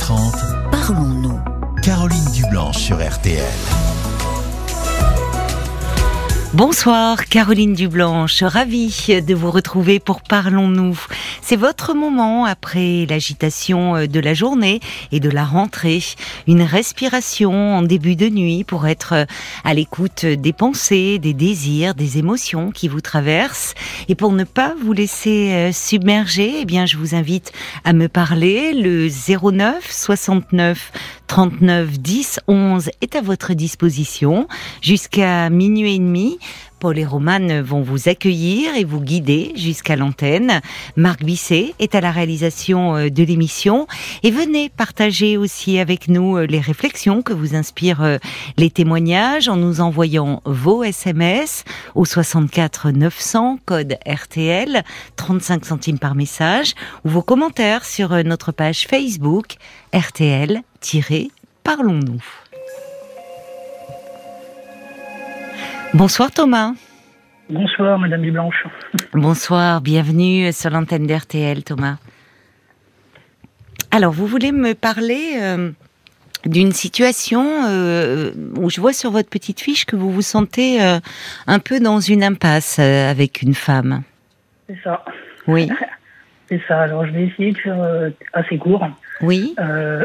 13h30, Parlons-nous. Caroline Dublanche sur RTL. Bonsoir Caroline Dublanche, ravie de vous retrouver pour Parlons-nous. C'est votre moment après l'agitation euh, de la journée et de la rentrée. Une respiration en début de nuit pour être euh, à l'écoute des pensées, des désirs, des émotions qui vous traversent. Et pour ne pas vous laisser euh, submerger, eh bien, je vous invite à me parler. Le 09 69 39 10 11 est à votre disposition jusqu'à minuit et demi. Paul et Romane vont vous accueillir et vous guider jusqu'à l'antenne. Marc Bisset est à la réalisation euh, de l'émission et venez partager aussi avec nous euh, les réflexions que vous inspirent euh, les témoignages en nous envoyant vos SMS au 64 900 code RTL 35 centimes par message ou vos commentaires sur notre page Facebook RTL-Parlons-nous. Bonsoir Thomas. Bonsoir Madame Blanche. Bonsoir, bienvenue sur l'antenne d'RTL Thomas. Alors vous voulez me parler euh, d'une situation euh, où je vois sur votre petite fiche que vous vous sentez euh, un peu dans une impasse avec une femme. C'est ça. Oui, C'est ça. Alors je vais essayer de faire assez court. oui,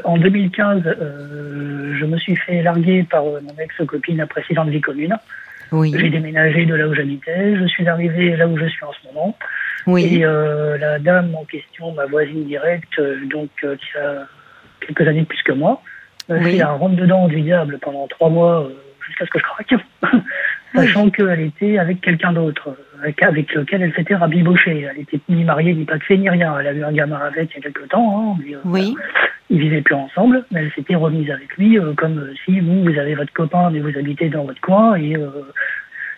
en 2015, euh, je me suis fait larguer par mon ex-copine la précédente vie commune. J'ai oui, déménagé de là où j'habitais. Je suis arrivé là où je suis en ce moment. oui, Et euh, la dame en question, ma voisine directe, euh, donc euh, qui a quelques années de plus que moi, m'a Oui. fait un rentre-dedans du diable pendant trois mois euh, jusqu'à ce que je craque. Sachant qu'elle était avec quelqu'un d'autre, euh, avec, lequel elle s'était rabibochée. Elle était ni mariée, ni fait, ni rien. Elle a eu un gamin avec il y a quelques temps. Hein, mais, euh, oui, Ils vivaient plus ensemble, mais elle s'était remise avec lui euh, comme euh, si vous, vous avez votre copain, mais vous habitez dans votre coin et,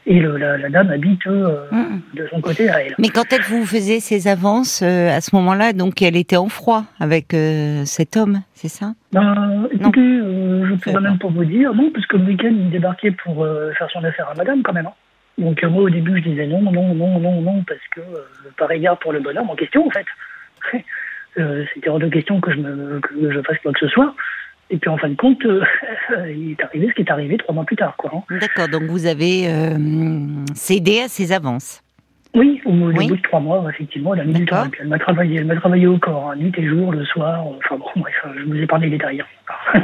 et le- la, la dame habite euh, Mm. de son côté à elle. Mais quand elle vous faisait ces avances euh, à ce moment-là, donc elle était en froid avec euh, cet homme, c'est ça? Ben, écoutez, je pourrais pas. même pas vous dire, non, parce que le week-end, il débarquait pour faire son affaire à madame, quand même. hein. Donc, euh, moi, au début, je disais non, non, non, non, non, parce que, euh, par égard pour le bonhomme en question, en fait. Euh, C'était hors de question que je, me, que je fasse quoi que ce soit. Et puis, en fin de compte, euh, il est arrivé ce qui est arrivé trois mois plus tard, quoi. hein. D'accord, donc vous avez cédé à ses avances. Oui, au, Oui. bout de trois mois, effectivement, elle a mis du temps. Elle m'a travaillé, elle m'a travaillé au corps, hein, nuit et jour, le soir. Enfin bon, bref, je vous ai parlé des détails. hein.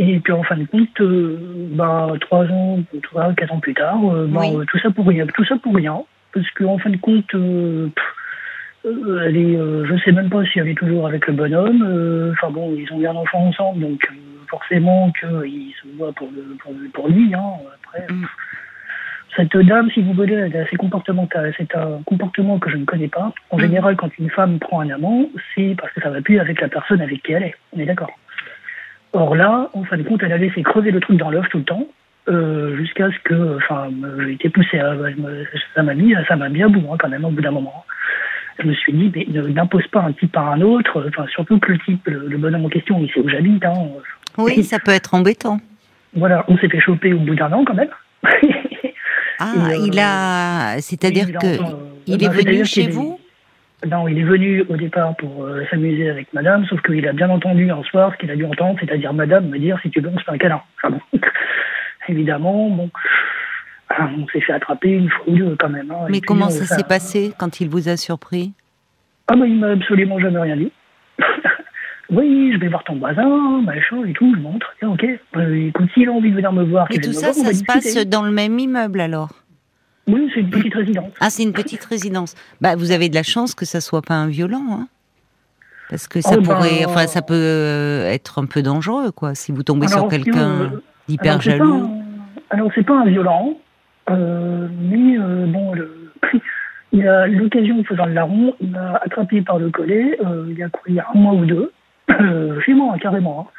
Et puis en fin de compte, euh, bah, trois ans, trois, quatre ans plus tard, euh, bah, Oui. tout ça pour rien, tout ça pour rien, parce qu'en fin de compte, euh, pff, euh, elle est, euh, je sais même pas si elle est toujours avec le bonhomme. Enfin bon, ils ont eu un enfant ensemble, donc forcément qu'ils se voient pour, le, pour, le- pour lui. Hein, après, Mm. cette dame, si vous voulez, elle a ses comportements, c'est un comportement que je ne connais pas. En Mhm. général, quand une femme prend un amant, c'est parce que ça va plus avec la personne avec qui elle est. On est d'accord. Or là, en fin de compte, elle a laissé crever le truc dans l'œuf tout le temps, euh, jusqu'à ce que, enfin, j'ai été poussé à, ça m'a mis, ça m'a mis à bout hein, quand même au bout d'un moment. Je me suis dit, mais ne- n'impose pas un type par un autre, enfin, surtout que le type, le, le bonhomme en question, il sait où j'habite. Hein, Oui, ça peut être embêtant. voilà, on s'est fait choper au bout d'un an quand même. Ah, euh, il a, c'est-à-dire que euh, il est venu chez vous Non, il est venu au départ pour euh, s'amuser avec madame, sauf qu'il a bien entendu un soir ce qu'il a dû entendre, c'est-à-dire madame me dire si tu veux, on se fait un câlin. Enfin bon. Évidemment, bon, on s'est fait attraper une fois ou deux quand même. hein, et Mais puis, comment euh, ça s'est passé quand il vous a surpris? Ah, bah, il m'a absolument jamais rien dit. oui, je vais voir ton voisin, machin et tout, je montre. Ok. Euh, écoute, s'il a envie de venir me voir, qu'il tout me ça, voir, ça se passe dans le même immeuble alors? Oui, c'est une petite résidence. Ah, c'est une petite résidence. Bah, vous avez de la chance que ça soit pas un violent, hein Parce que ça Oh, ben, pourrait, enfin, ça peut euh, être un peu dangereux, quoi, si vous tombez sur quelqu'un euh, d'hyper pas jaloux. un- Alors, c'est pas un violent, euh, mais euh, bon, le... il a l'occasion, faisant le larron, il m'a attrapé par le collet, il y a quoi, il y a un mois ou deux, chez moi, carrément. hein.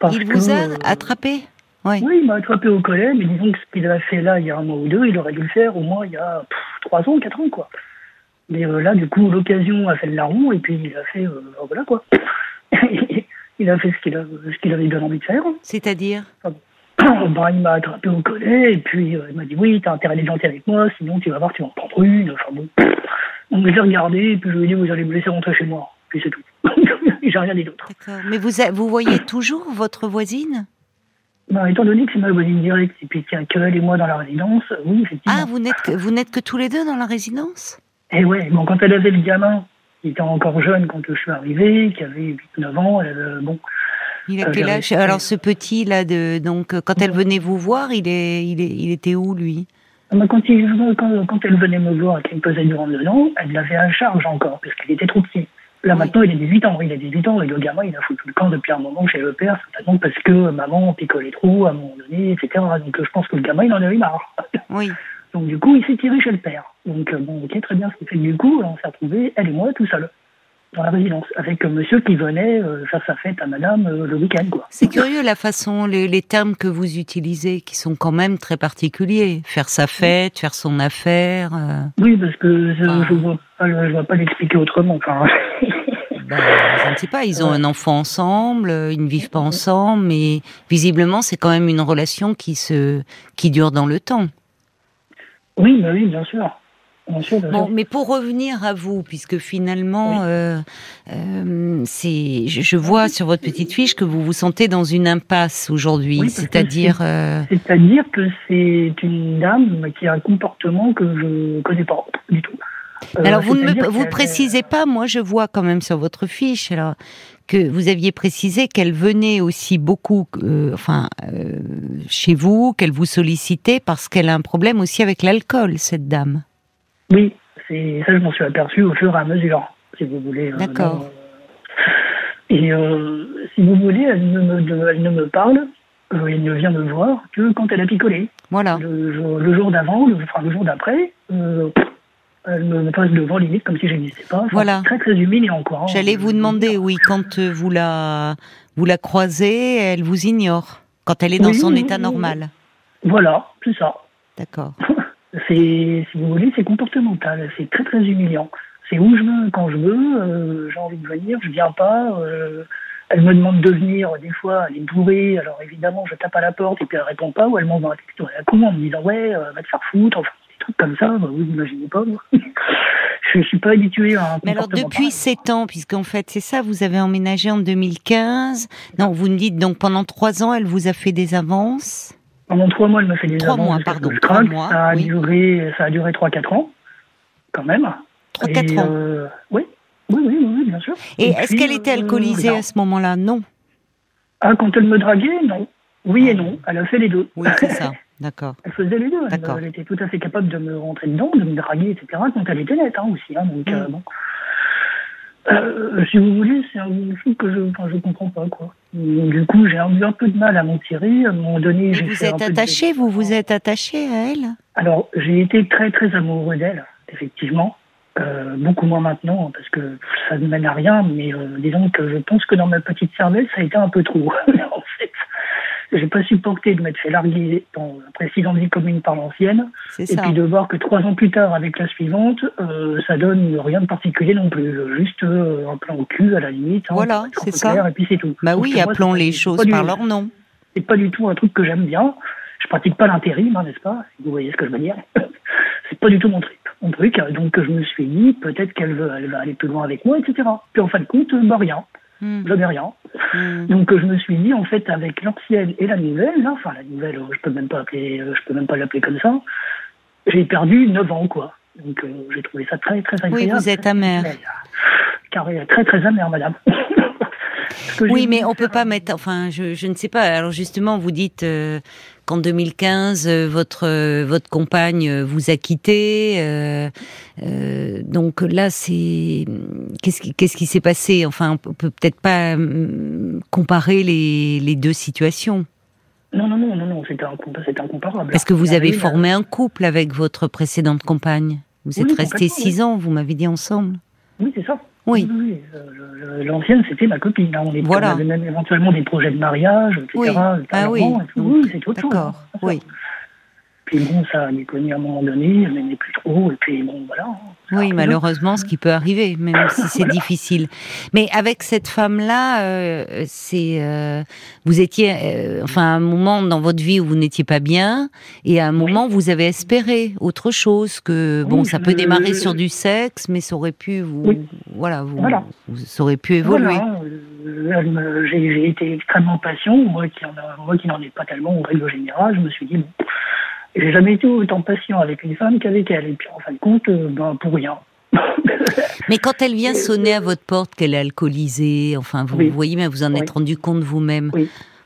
Parce Il que, vous a attrapé? Oui. Oui, il m'a attrapé au collet, mais disons que ce qu'il a fait là, il y a un mois ou deux, il aurait dû le faire au moins il y a pff, trois ans, quatre ans, quoi. Mais euh, là, du coup, l'occasion a fait le larron, et puis il a fait, euh, voilà, quoi. il a fait ce qu'il a- ce qu'il avait bien envie de faire. C'est-à-dire? Ben, il m'a attrapé au collet et puis euh, il m'a dit oui, t'as intérêt d'être gentil avec moi, sinon tu vas voir, tu vas en prendre une. Enfin bon. Donc j'ai regardé et puis je lui ai dit vous allez me laisser rentrer chez moi. Puis c'est tout. j'ai rien dit d'autre. D'accord. Mais vous, vous voyez toujours votre voisine? Bah, étant donné que c'est ma voisine directe et puis qu'il n'y a que elle et moi dans la résidence, oui, effectivement. Ah, vous n'êtes que, vous n'êtes que tous les deux dans la résidence? Eh ouais, bon, quand elle avait le gamin, qui était encore jeune quand je suis arrivé, qui avait 8-9 ans, elle, euh, bon. Il a quel âge? Alors ce petit là, de, donc quand elle venait vous voir, il, est, il, est, il était où lui? Ah, bah, quand, il, quand, quand, elle venait me voir et qu'il me pesait du dedans, elle l'avait à charge encore, parce qu'il était trop petit. Là, maintenant, il a 18 ans. Il a 18 ans et le gamin, il a foutu le camp depuis un moment chez le père, certainement parce que maman picolait trop à un moment donné, etc. Donc, je pense que le gamin, il en a eu marre. Oui. Donc, du coup, il s'est tiré chez le père. Donc, euh, bon, ok, très bien. Ce fait du coup, on s'est retrouvés, elle et moi, tout seuls dans la résidence, avec monsieur qui venait euh, faire sa fête à madame euh, le week-end. quoi. C'est curieux la façon, les, les, termes que vous utilisez, qui sont quand même très particuliers. Faire sa fête, faire son affaire. Oui, parce que je ne vois pas, je vois pas l'expliquer autrement. Enfin, ben, je ne sais pas, ils ont un enfant ensemble, ils ne vivent pas ensemble, mais visiblement c'est quand même une relation qui se, qui dure dans le temps. Oui, bah oui, bien sûr. Bon, mais pour revenir à vous, puisque finalement, euh, euh, c'est, je, vois sur votre petite fiche que vous vous sentez dans une impasse aujourd'hui, c'est-à-dire. Euh, c'est-à-dire que c'est une dame qui a un comportement que je connais pas du tout. Euh, alors vous ne vous précisez pas, moi je vois quand même sur votre fiche alors que vous aviez précisé qu'elle venait aussi beaucoup, euh, enfin euh, chez vous, qu'elle vous sollicitait parce qu'elle a un problème aussi avec l'alcool, cette dame. Oui, c'est ça je m'en suis aperçu au fur et à mesure, si vous voulez. D'accord. et si vous voulez, elle ne me, elle ne me parle, elle ne vient me voir que quand elle a picolé. Voilà. Le, jour d'avant, le, enfin, le jour d'après, elle me passe devant limite comme si je n'existais pas. voilà. Très très humiliant quoi. J'allais vous demander, oui, quand euh, vous la vous la croisez, elle vous ignore quand elle est dans son état normal. Voilà, c'est ça. D'accord. c'est si vous voulez, c'est comportemental, c'est très très humiliant. C'est où je veux, quand je veux, euh, j'ai envie de venir, je viens pas. Euh, elle me demande de venir, des fois, elle est bourrée, alors évidemment, je tape à la porte et puis elle répond pas, ou elle m'envoie un texto à la con en me disant ouais, va te faire foutre, enfin trucs comme ça, bah, vous imaginez pas. je ne suis pas habituée à un Mais alors depuis 7 ans, puisqu'en fait c'est ça, vous avez emménagé en 2015. Non, vous me dites donc pendant 3 ans, elle vous a fait des avances? Pendant 3 mois, elle m'a fait des avances. 3 mois, pardon. 3 mois, ça, a duré, ça a duré 3-4 ans, quand même. 3-4 ans euh, oui. oui, oui, oui, bien sûr. Et, est-ce qu'elle était euh, alcoolisée à ce moment-là? Non. Ah, quand elle me draguait, non. Oui et non. Elle a fait les deux. Oui, c'est ça. D'accord. Elle faisait les deux. Elle, était tout à fait capable de me rentrer dedans, de me draguer, etc. Quand elle était nette hein, aussi. Hein, donc, euh, mm. bon. Euh, si vous voulez, c'est un truc que je ne comprends pas. Quoi. Du coup, j'ai eu un peu de mal à m'en tirer. À un moment donné, j'ai Vous êtes attaché Vous vous êtes attaché à elle? Alors, j'ai été très, très amoureux d'elle, effectivement. Euh, beaucoup moins maintenant, parce que ça ne mène à rien, mais disons que je pense que dans ma petite cervelle, ça a été un peu trop, en fait j'ai pas supporté de m'être fait larguer dans la précédente vie commune par l'ancienne, et puis de voir que trois ans plus tard, avec la suivante, euh, ça donne rien de particulier non plus, juste euh, un plan au cul à la limite. Hein, voilà, c'est ça. et puis c'est tout. Bah oui, appelons les choses par leur nom. C'est pas du tout un truc que j'aime bien. Je pratique pas l'intérim, hein, n'est-ce pas? Vous voyez ce que je veux dire C'est pas du tout mon truc. Mon truc, donc je me suis dit, peut-être qu'elle veut, elle va aller plus loin avec moi, etc. Puis en fin de compte, bah rien. Hmm. Je n'ai rien. Hmm. Donc je me suis dit en fait avec l'ancienne et la nouvelle, là, enfin la nouvelle, je peux même pas appeler, euh, je peux même pas l'appeler comme ça. J'ai perdu 9 ans quoi. Donc euh, j'ai trouvé ça très très agréable. Oui, vous êtes amère. Carré, très très amère, madame. oui, mais on peut pas mettre. Enfin, je, je ne sais pas. Alors justement, vous dites euh, qu'en 2015, euh, votre euh, votre compagne vous a quitté. donc là, c'est qu'est-ce qui qu'est-ce qui s'est passé? Enfin, on peut peut-être pas comparer les, les deux situations. Non, non, non, non, non, c'était incomparable. Est-ce que vous avez formé un couple avec votre précédente compagne Vous êtes restés six ans, vous m'avez dit ensemble. Oui, c'est ça. Oui. Euh, l'ancienne, c'était ma copine. Hein. On, est, voilà. avait même éventuellement des projets de mariage, etc. Oui. Ah oui. oui, c'est autre chose. D'accord. Hein, oui. Puis bon, ça a déconné à un moment donné, elle m'aimait plus trop, et puis bon, voilà. Oui, malheureusement, ce qui peut arriver, même si c'est difficile. Mais avec cette femme-là, euh, c'est euh, vous étiez, euh, enfin, à un moment dans votre vie où vous n'étiez pas bien, et à un moment vous avez espéré autre chose que bon, ça peut démarrer sur du sexe, mais ça aurait pu vous, voilà, vous, ça aurait pu évoluer. J'ai été extrêmement patient, moi qui n'en ai pas tellement en règle générale, je me suis dit bon, j'ai jamais été autant patient avec une femme qu'avec elle. Et puis en fin de compte, euh, ben, pour rien. mais quand elle vient sonner à votre porte, qu'elle est alcoolisée, enfin, vous, voyez, mais vous en êtes rendu compte vous-même.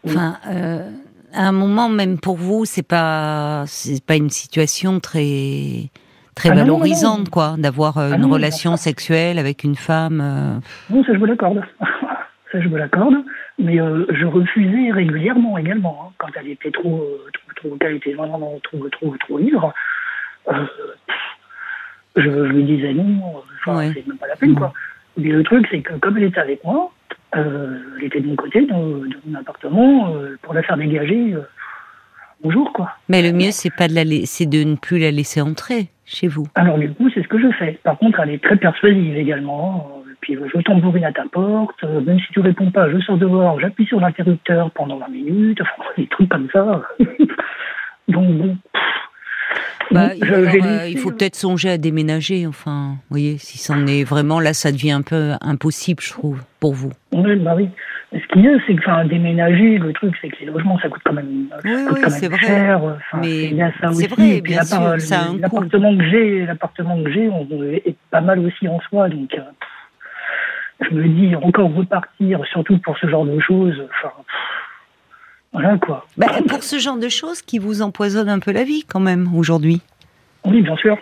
Enfin, euh, à un moment, même pour vous, c'est pas, c'est pas une situation très, très ah valorisante, quoi, d'avoir euh, ah une relation sexuelle avec une femme. Non, ça je vous l'accorde. ça je vous l'accorde. Mais je refusais régulièrement également, hein, quand elle était trop, trop, qu'elle était vraiment trop, trop, trop ivre, euh, je, je, lui disais non, c'est même pas la peine, quoi. Mais le truc, c'est que comme elle était avec moi, euh, elle était de mon côté, dans, mon appartement, euh, pour la faire dégager, bonjour, quoi. Mais le mieux, c'est pas de la, c'est de ne plus la laisser entrer chez vous. Alors du coup, c'est ce que je fais. Par contre, elle est très persuasive également. Puis je tambourine à ta porte, même si tu réponds pas, je sors dehors, j'appuie sur l'interrupteur pendant 20 minutes, enfin, des trucs comme ça. Donc bon. Bah, euh, il faut peut-être songer à déménager, enfin, vous voyez, si c'en est vraiment, là, ça devient un peu impossible, je trouve, pour vous. Oui, bah oui. ce qui est, c'est que, enfin, déménager, le truc, c'est que les logements, ça coûte quand même, oui, oui, c'est vrai. cher. mais c'est vrai, bien sûr, ça L'appartement que j'ai, l'appartement que j'ai, est pas mal aussi en soi, donc. Euh, je me dis encore repartir, surtout pour ce genre de choses. Enfin, voilà quoi. Bah, pour ce genre de choses qui vous empoisonnent un peu la vie quand même aujourd'hui. Oui, bien sûr.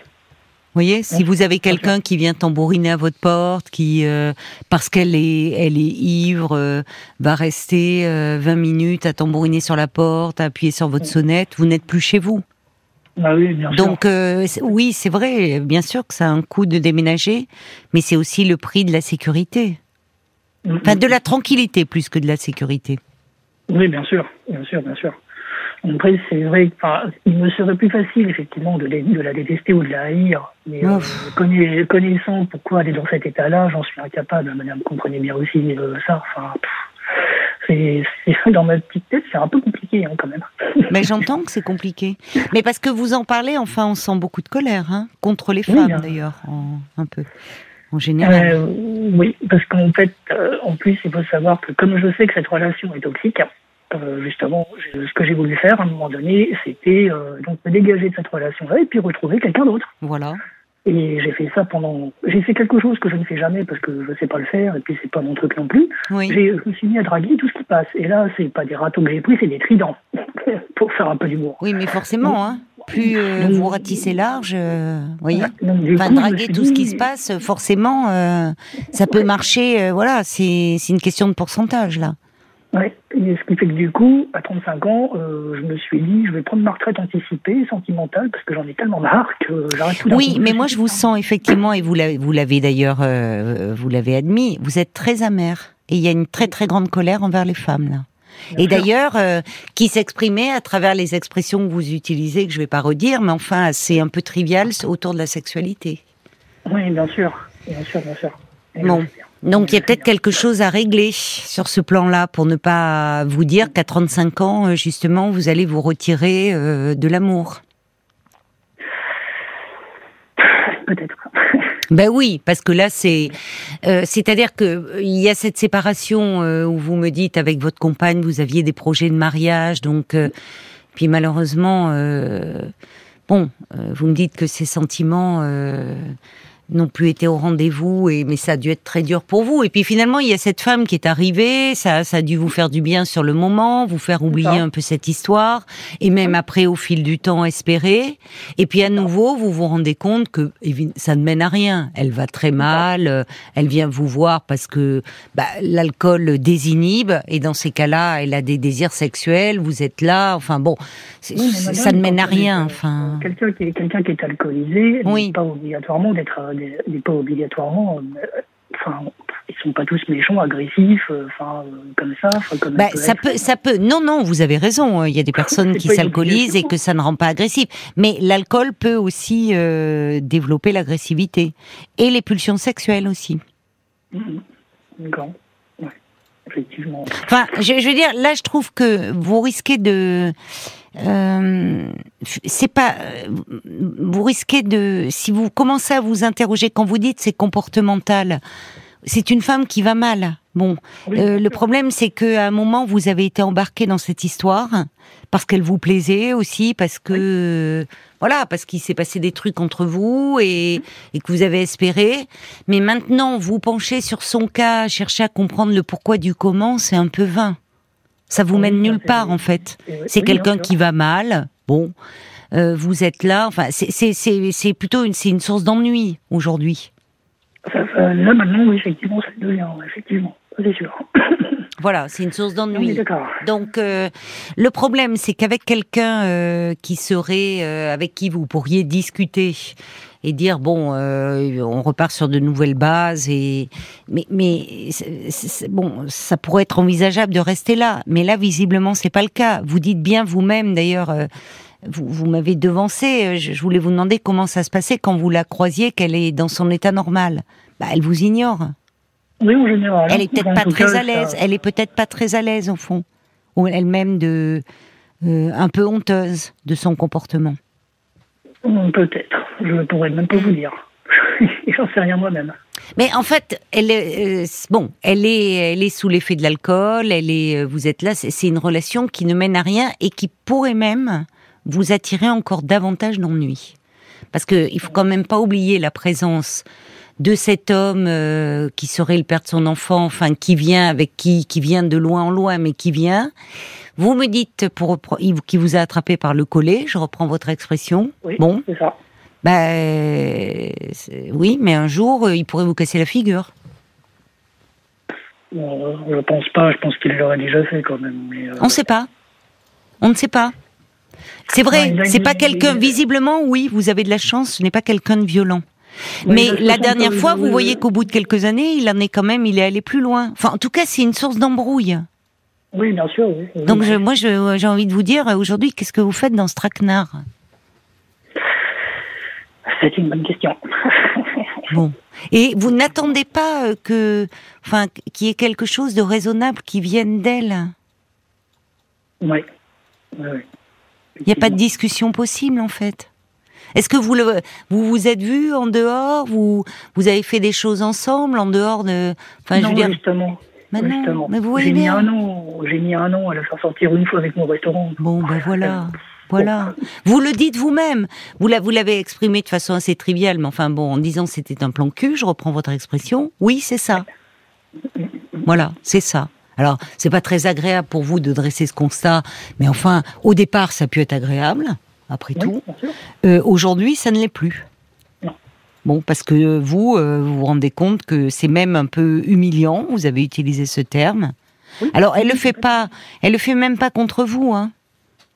Vous voyez, si vous avez quelqu'un qui vient tambouriner à votre porte, qui euh, parce qu'elle est, elle est ivre, euh, va rester 20 euh, minutes à tambouriner sur la porte, à appuyer sur votre sonnette, vous n'êtes plus chez vous. Ah oui, bien sûr. Donc oui, c'est vrai, bien sûr que ça a un coût de déménager, mais c'est aussi le prix de la sécurité. Enfin, de la tranquillité plus que de la sécurité. Oui, bien sûr, bien sûr, bien sûr. Après, c'est vrai qu'il me serait plus facile, effectivement, de, de, la détester ou de la haïr. Mais euh, connaissant pourquoi elle est dans cet état-là, j'en suis incapable. Madame comprenez bien aussi euh, ça. Enfin, c'est dans ma petite tête, c'est un peu compliqué hein, quand même. Mais j'entends que c'est compliqué. Mais parce que vous en parlez, enfin, on sent beaucoup de colère hein, contre les femmes hein. d'ailleurs, un peu. En général. Euh, oui, parce qu'en fait, en plus, il faut savoir que comme je sais que cette relation est toxique, euh, justement, ce que j'ai voulu faire à un moment donné, c'était euh, donc me dégager de cette relation-là et puis retrouver quelqu'un d'autre. Voilà. Et j'ai fait ça pendant. J'ai fait quelque chose que je ne fais jamais parce que je ne sais pas le faire et puis c'est pas mon truc non plus. Oui. Je me suis mis à draguer tout ce qui passe. Et là, c'est pas des râteaux que j'ai pris, c'est des tridents pour faire un peu d'humour. Oui, mais forcément, hein. Plus euh, vous ratissez large, voyez. enfin, draguer tout ce qui se passe, forcément, ça peut marcher. voilà, c'est une question de pourcentage là. Oui, ce qui fait que du coup, à 35 ans, euh, je me suis dit, je vais prendre ma retraite anticipée, sentimentale, parce que j'en ai tellement marre que j'arrête tout Oui, mais moi je vous sens effectivement, et vous l'avez d'ailleurs, euh, vous l'avez admis, vous êtes très amer. Et il y a une très très grande colère envers les femmes là. et d'ailleurs, euh, qui s'exprimait à travers les expressions que vous utilisez, que je ne vais pas redire, mais enfin, c'est un peu trivial autour de la sexualité. Oui, bien sûr, bien sûr, bien sûr. Bon. Donc il y a peut-être quelque chose à régler sur ce plan-là pour ne pas vous dire qu'à 35 ans, euh, justement, vous allez vous retirer euh, de l'amour. Peut-être. Ben oui, parce que là c'est, euh, c'est-à-dire que il y a cette séparation où vous me dites avec votre compagne vous aviez des projets de mariage, donc puis malheureusement, bon, vous me dites que ces sentiments n'ont plus été au rendez-vous et mais ça a dû être très dur pour vous. Et puis finalement il y a cette femme qui est arrivée. Ça ça a dû vous faire du bien sur le moment vous faire oublier un peu cette histoire. Et même après au fil du temps espérer. Et puis à nouveau vous vous rendez compte que ça ne mène à rien. Elle va très mal euh, elle vient vous voir parce que bah, l'alcool désinhibe. Et dans ces cas-là elle a des désirs sexuels. Vous êtes là. Enfin bon ça ne mène à rien enfin. quelqu'un qui est quelqu'un qui est alcoolisé oui. pas obligatoirement d'être n'est pas obligatoirement. Euh, enfin, ils sont pas tous méchants, agressifs, euh, enfin comme ça. Comme bah, ça peut, ça peut. Non, non, vous avez raison. Hein. Il y a des personnes qui s'alcoolisent et que ça ne rend pas agressif. Mais l'alcool peut aussi euh, développer l'agressivité et les pulsions sexuelles aussi. Mmh, mmh. D'accord. Ouais, effectivement. Enfin, je, je, veux dire, là, je trouve que vous risquez de. Euh, c'est pas. Vous risquez de. Si vous commencez à vous interroger quand vous dites c'est comportemental, c'est une femme qui va mal. Bon, euh, le problème c'est que à un moment vous avez été embarqué dans cette histoire parce qu'elle vous plaisait aussi, parce que voilà, parce qu'il s'est passé des trucs entre vous et, et, que vous avez espéré. Mais maintenant vous penchez sur son cas, chercher à comprendre le pourquoi du comment, c'est un peu vain. Ça vous mène nulle part en fait. C'est quelqu'un qui va mal. Bon, euh, vous êtes là. Enfin, c'est plutôt une, une source d'ennui aujourd'hui. Là maintenant, oui, effectivement, ça devient, effectivement, c'est sûr. Voilà, c'est une source d'ennui. Donc euh, le problème, c'est qu'avec quelqu'un euh, qui serait, euh, avec qui vous pourriez discuter et dire bon, on repart sur de nouvelles bases et mais mais bon, ça pourrait être envisageable de rester là. Mais là, visiblement, c'est pas le cas. Vous dites bien vous-même, d'ailleurs. vous, vous m'avez devancé. Je, je voulais vous demander comment ça se passait quand vous la croisiez, qu'elle est dans son état normal. Bah, elle vous ignore. Oui, en général. Elle est peut-être pas très à l'aise. Elle est peut-être pas très à l'aise au fond, ou elle-même de euh, un peu honteuse de son comportement. Hmm, peut-être. Je ne pourrais même pas vous dire. J'en sais rien moi-même. Mais en fait, elle est euh, bon. Elle est, elle est sous l'effet de l'alcool. Elle est. Euh, vous êtes là. C'est une relation qui ne mène à rien et qui pourrait même vous attirer encore davantage d'ennui. Parce que il faut quand même pas oublier la présence de cet homme euh, qui serait le père de son enfant, enfin qui vient avec qui, qui vient de loin en loin, mais qui vient. Vous me dites pour qui vous a attrapé par le collet. Je reprends votre expression. Oui, bon, c'est ça. Ben oui, mais un jour euh, il pourrait vous casser la figure. Bon, je pense pas. Je pense qu'il l'aurait déjà fait quand même. Euh, On ne sait pas. On ne sait pas. C'est vrai, c'est pas quelqu'un. Visiblement, oui, vous avez de la chance. Ce n'est pas quelqu'un de violent. Mais la dernière fois, vous voyez qu'au bout de quelques années, il en est quand même, il est allé plus loin. Enfin, en tout cas, c'est une source d'embrouille. Oui, bien sûr. Donc, je, moi, j'ai envie de vous dire, aujourd'hui, qu'est-ce que vous faites dans ce traquenard C'est une bonne question. bon. Et vous n'attendez pas euh, que, enfin, qu'il y ait quelque chose de raisonnable qui vienne d'elle? Oui. Il n'y a pas de discussion possible, en fait? Est-ce que vous, le, vous vous êtes vu en dehors? Vous, vous avez fait des choses ensemble en dehors de. Enfin, non, je veux dire... justement. Mais, justement. mais vous voyez j'ai mis un an, j'ai mis un an à la faire sortir une fois avec mon restaurant. Bon, ben voilà. Voilà. Vous le dites vous-même. Vous l'avez exprimé de façon assez triviale, mais enfin bon, en disant c'était un plan cul, je reprends votre expression. Oui, c'est ça. Voilà, c'est ça. Alors, c'est pas très agréable pour vous de dresser ce constat, mais enfin, au départ, ça a pu être agréable après tout. Euh, aujourd'hui, ça ne l'est plus. Bon, parce que vous, euh, vous vous rendez compte que c'est même un peu humiliant. Vous avez utilisé ce terme. Alors, elle le fait pas. Elle le fait même pas contre vous, hein.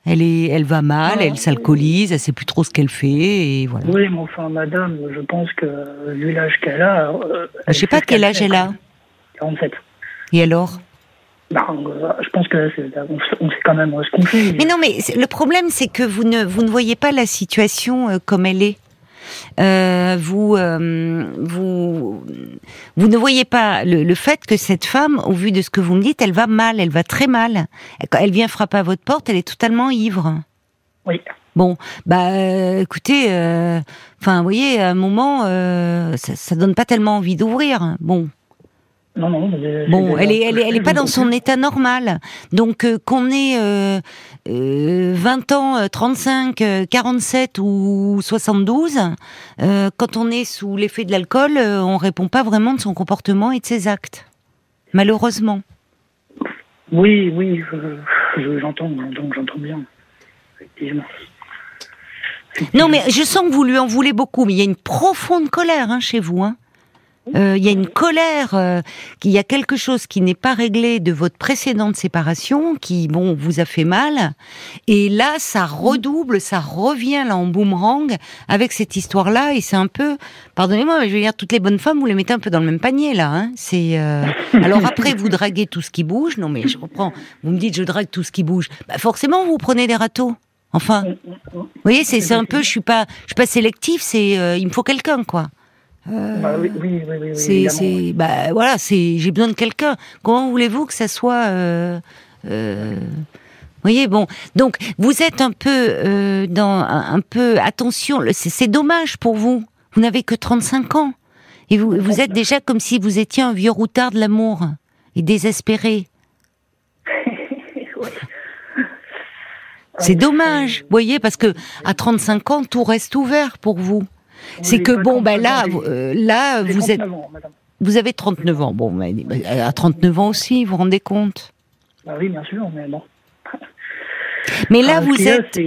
Elle est, elle va mal, elle s'alcoolise, elle sait plus trop ce qu'elle fait et voilà. Oui, mais enfin, madame, je pense que vu l'âge qu'elle a. Euh, je sais pas quel âge elle a. 47. Et alors? Bah, je pense que on sait quand même ce qu'on fait. Mais non, mais le problème, c'est que vous ne, vous ne voyez pas la situation euh, comme elle est. Euh, vous, euh, vous, vous ne voyez pas le, le, fait que cette femme, au vu de ce que vous me dites, elle va mal, elle va très mal. Quand elle vient frapper à votre porte, elle est totalement ivre. Oui. Bon, bah, écoutez, enfin, vous voyez, à un moment, ça, ça donne pas tellement envie d'ouvrir. Bon, non, non. Bon, elle est, elle est, elle est pas dans son état normal. Donc euh, qu'on ait euh, 20 euh, ans, 35, euh, 47 ou 72, quand on est sous l'effet de l'alcool, on répond pas vraiment de son comportement et de ses actes. Malheureusement. Oui, oui, j'entends, donc j'entends bien. Effectivement. Non, mais je sens que vous lui en voulez beaucoup, mais il y a une profonde colère hein, chez vous. Hein. Euh, il y a une colère, euh, qu'il y a quelque chose qui n'est pas réglé de votre précédente séparation, qui bon vous a fait mal, et là ça redouble, ça revient là en boomerang avec cette histoire-là, et c'est un peu, pardonnez-moi, mais je veux dire toutes les bonnes femmes vous les mettez un peu dans le même panier là. Hein, c'est euh, alors après vous draguez tout ce qui bouge, non mais je reprends, vous me dites je drague tout ce qui bouge, bah forcément vous prenez des râteaux. Enfin, vous voyez, c'est un peu, je suis pas, je suis pas sélectif, c'est, il me faut quelqu'un, quoi. Euh, bah, oui, oui, oui, oui, c'est, bah, voilà, c'est, j'ai besoin de quelqu'un. Comment voulez-vous que ça soit euh, euh, voyez, bon, donc vous êtes un peu euh, dans un, peu attention. C'est, dommage pour vous. Vous n'avez que 35 ans et vous, vous êtes déjà comme si vous étiez un vieux routard de l'amour et désespéré. C'est dommage, vous voyez, parce que à 35 ans, tout reste ouvert pour vous c'est que bon, ben là, euh, là, vous êtes, vous avez 39 ans. Bon, ben, à 39 ans aussi, vous vous rendez compte? Bah Oui, bien sûr, mais bon. Mais là, vous êtes.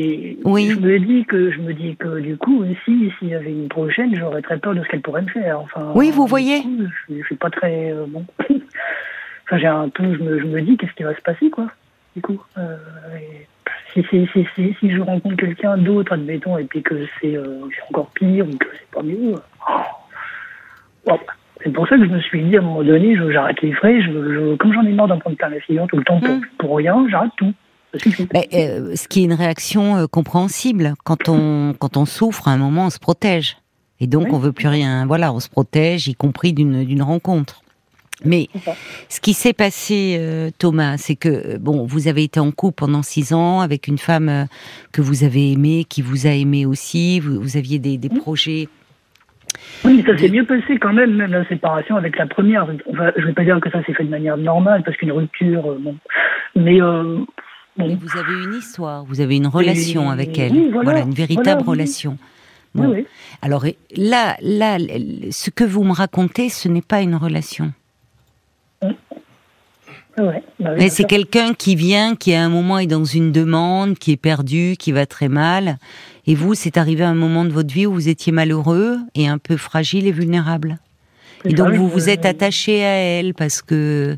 oui. Je me dis que je me dis que du coup, si s'il y avait une prochaine, j'aurais très peur de ce qu'elle pourrait me faire. Enfin. Oui, vous voyez. je, ne suis pas très euh, bon. enfin, j'ai un peu. Je me, je me dis qu'est-ce qui va se passer, quoi. Du coup. Euh, si, si, si, si, je rencontre quelqu'un d'autre, admettons, et puis que c'est euh, encore pire ou que c'est pas mieux, oh. c'est pour ça que je me suis dit à un moment donné, j'arrête les frais, je, comme j'en ai marre d'en prendre plein la figure tout le temps pour, mm. pour rien, j'arrête tout. Mais, euh, ce qui est une réaction euh, compréhensible. Quand on, quand on souffre, à un moment, on se protège. Et donc, on veut plus rien. Voilà, on se protège, y compris d'une rencontre. Mais ce qui s'est passé, euh, Thomas, c'est que euh, bon, vous avez été en couple pendant six ans avec une femme euh, que vous avez aimée, qui vous a aimé aussi. Vous, aviez des, projets. Oui, ça s'est mieux passé quand même, même la séparation avec la première. Enfin, je ne vais pas dire que ça s'est fait de manière normale, parce qu'une rupture, bon. Mais vous avez une histoire, vous avez une relation avec elle, voilà, une véritable relation. Oui, Alors là, là, ce que vous me racontez, ce n'est pas une relation. Ouais, bah Mais c'est quelqu'un qui vient, qui à un moment est dans une demande, qui est perdu, qui va très mal. Et vous, c'est arrivé à un moment de votre vie où vous étiez malheureux et un peu fragile et vulnérable. Et donc vous vous êtes attaché à elle parce que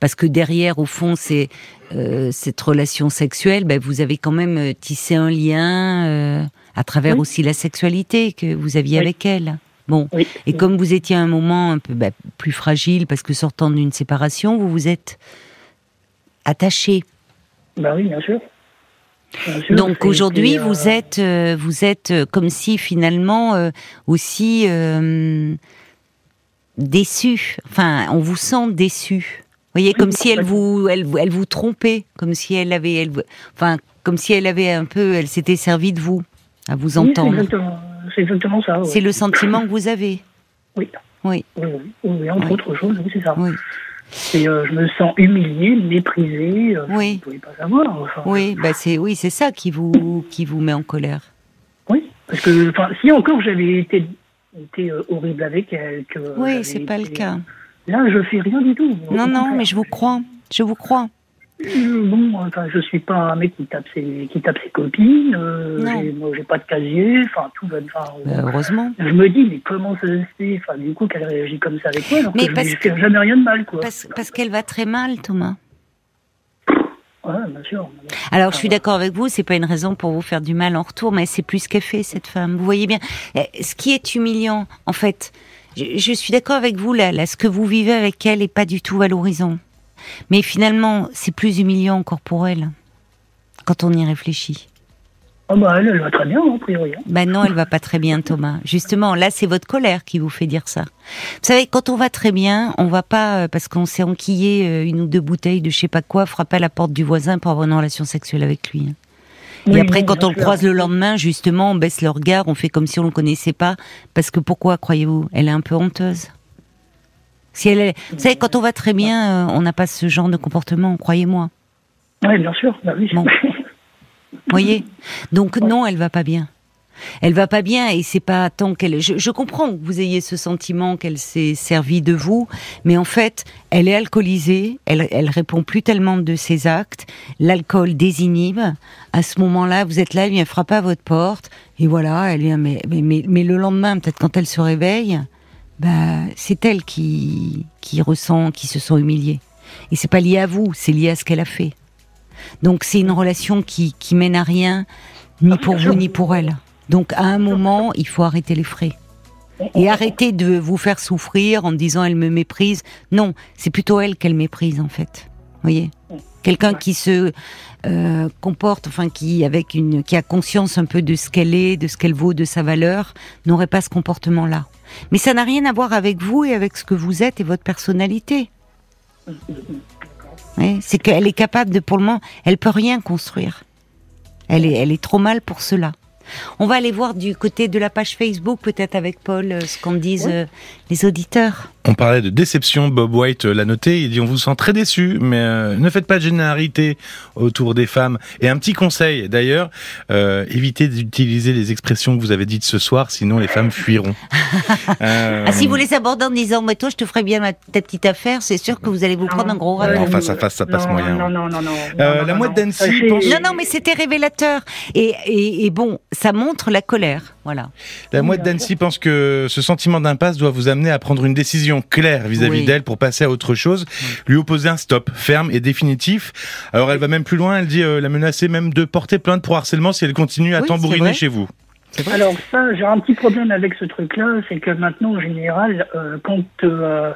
parce que derrière, au fond, c'est euh, cette relation sexuelle. Ben, vous avez quand même euh, tissé un lien euh, à travers aussi la sexualité que vous aviez avec elle. Bon, et comme vous étiez à un moment un peu bah, plus fragile parce que sortant d'une séparation, vous vous êtes attaché. Bah oui, bien sûr. Donc aujourd'hui, euh, vous êtes, euh, vous êtes euh, comme si finalement aussi déçu. Enfin, on vous sent déçu. Vous voyez, comme si elle vous, elle, elle vous trompait, comme si elle avait, elle, enfin, comme si elle avait un peu, elle s'était servie de vous, à vous entendre c'est exactement ça. C'est le sentiment que vous avez Oui. Oui. Oui, entre autres choses, oui, c'est ça. Oui. Et euh, je me sens humiliée, méprisée. Euh, oui. Vous ne pouvez pas savoir. oui, bah c'est oui, c'est ça qui vous qui vous met en colère. Oui, parce que si encore j'avais été, été euh, horrible avec elle, que oui, c'est pas le cas. Là, je fais rien du tout. Non, non, mais je vous crois, je vous crois. Bon, enfin, je suis pas un mec qui tape ses, qui tape ses copines. Euh, j'ai pas de casier. Enfin, tout va. Enfin, heureusement. Je me dis, mais comment ça se fait? Enfin, du coup, qu'elle réagit comme ça avec moi, alors mais que parce je jamais rien de mal, quoi. Parce, parce qu'elle va très mal, Thomas. Ouais, bien sûr. Alors, je suis d'accord avec vous, c'est pas une raison pour vous faire du mal en retour, mais c'est plus ce qu'elle fait, cette femme. Vous voyez bien. Eh, ce qui est humiliant, en fait, je, je suis d'accord avec vous, là, là, ce que vous vivez avec elle est pas du tout valorisant. Mais finalement, c'est plus humiliant encore pour elle, quand on y réfléchit. Oh bah elle, elle va très bien, a priori. Hein. Ben non, elle va pas très bien, Thomas. Justement, là, c'est votre colère qui vous fait dire ça. Vous savez, quand on va très bien, on va pas, euh, parce qu'on s'est enquillé euh, une ou deux bouteilles de je sais pas quoi, frapper à la porte du voisin pour avoir une relation sexuelle avec lui. Hein. Et après, quand on le croise le lendemain, justement, on baisse le regard, on fait comme si on le connaissait pas. Parce que pourquoi, croyez-vous? Elle est un peu honteuse. Si elle est... Vous savez, quand on va très bien, euh, on n'a pas ce genre de comportement, croyez-moi. Oui, bien sûr. Bah oui. voyez Donc non, elle va pas bien. Elle va pas bien et c'est pas tant qu'elle. Je, je, comprends que vous ayez ce sentiment qu'elle s'est servie de vous, mais en fait, elle est alcoolisée. Elle, elle répond plus tellement de ses actes. L'alcool désinhibe. À ce moment-là, vous êtes là, elle vient frapper à votre porte et voilà, elle vient. Mais mais mais, mais le lendemain, peut-être quand elle se réveille, bah, c'est elle qui, qui ressent, qui se sent humiliée. Et c'est pas lié à vous, c'est lié à ce qu'elle a fait. Donc c'est une relation qui, qui mène à rien, ni pour vous ni pour elle. Donc à un moment, il faut arrêter les frais. Et arrêter de vous faire souffrir en disant elle me méprise. Non, c'est plutôt elle qu'elle méprise en fait. Voyez Quelqu'un qui se euh, comporte, enfin qui avec une, qui a conscience un peu de ce qu'elle est, de ce qu'elle vaut, de sa valeur, n'aurait pas ce comportement-là. Mais ça n'a rien à voir avec vous et avec ce que vous êtes et votre personnalité. Ouais, c'est qu'elle est capable de, pour le moment, elle peut rien construire. Elle est, elle est trop mal pour cela. On va aller voir du côté de la page Facebook, peut-être avec Paul, euh, ce qu'en disent euh, les auditeurs. On parlait de déception, Bob White l'a noté, il dit on vous sent très déçu, mais euh, ne faites pas de généralité autour des femmes. Et un petit conseil d'ailleurs, euh, évitez d'utiliser les expressions que vous avez dites ce soir, sinon les femmes fuiront. Euh, Ah, si vous les abordez en disant, mais toi, je te ferai bien ma, ta petite affaire, c'est sûr que vous allez vous prendre un gros raton. non, face à face, ça passe non, moyen. Non, non, non, non. Euh, non, la mouette d'Annecy pense- Non, non, mais c'était révélateur. Et, et, et bon, ça montre la colère. Voilà. La mouette d'Annecy pense que ce sentiment d'impasse doit vous amener à prendre une décision claire vis-à-vis Oui. d'elle pour passer à autre chose, lui opposer un stop ferme et définitif. Alors elle va même plus loin, elle dit euh, la menacer même de porter plainte pour harcèlement si elle continue à Oui, tambouriner chez vous. Alors ça, j'ai un petit problème avec ce truc-là, c'est que maintenant, en général, euh, quand euh,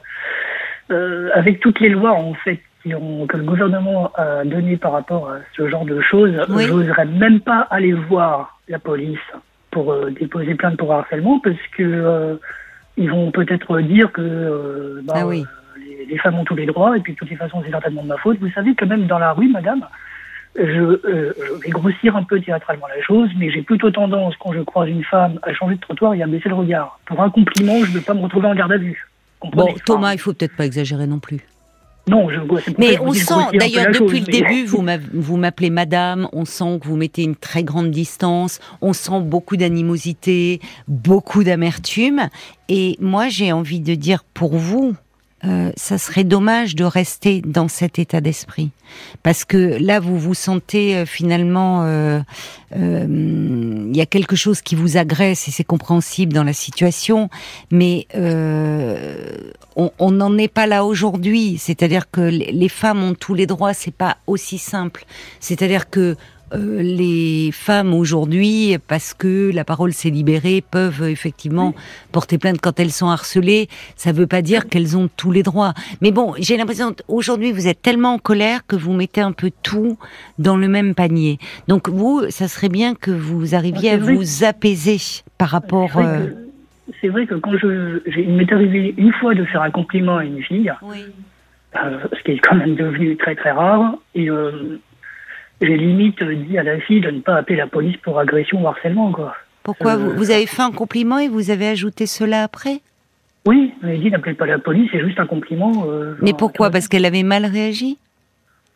euh, avec toutes les lois en fait qui ont, que le gouvernement a données par rapport à ce genre de choses, Oui. j'oserais même pas aller voir la police pour euh, déposer plainte pour harcèlement parce que euh, ils vont peut-être dire que euh, bah, Ah oui. euh, les, les femmes ont tous les droits et puis de toutes les façons c'est certainement de ma faute. Vous savez que même dans la rue, madame, je, euh, je vais grossir un peu théâtralement la chose, mais j'ai plutôt tendance, quand je croise une femme, à changer de trottoir et à baisser le regard. Pour un compliment, je ne veux pas me retrouver en garde à vue. Comprenez? Bon, Thomas, il faut peut-être pas exagérer non plus. Non, je, ça Mais on sent, d'ailleurs, depuis chose, le début, vous m'appelez madame, on sent que vous mettez une très grande distance, on sent beaucoup d'animosité, beaucoup d'amertume. Et moi, j'ai envie de dire pour vous, euh, ça serait dommage de rester dans cet état d'esprit. Parce que là, vous vous sentez euh, finalement, euh, il y a quelque chose qui vous agresse et c'est compréhensible dans la situation, mais on n'en est pas là aujourd'hui. C'est-à-dire que les femmes ont tous les droits, c'est pas aussi simple. C'est-à-dire que euh, les femmes aujourd'hui, parce que la parole s'est libérée, peuvent effectivement porter plainte quand elles sont harcelées. Ça ne veut pas dire qu'elles ont tous les droits. Mais bon, j'ai l'impression aujourd'hui vous êtes tellement en colère que vous mettez un peu tout dans le même panier. Donc vous, ça serait bien que vous arriviez Ah, à vous apaiser par rapport. C'est vrai euh, que- C'est vrai que quand je, il m'est arrivé une fois de faire un compliment à une fille, euh, ce qui est quand même devenu très très rare, et euh, j'ai limite dit à la fille de ne pas appeler la police pour agression ou harcèlement, quoi. Pourquoi Euh, vous, vous avez fait un compliment et vous avez ajouté cela après? Oui, mais dit n'appelez pas la police, c'est juste un compliment. euh, Mais pourquoi? euh, Parce qu'elle avait mal réagi?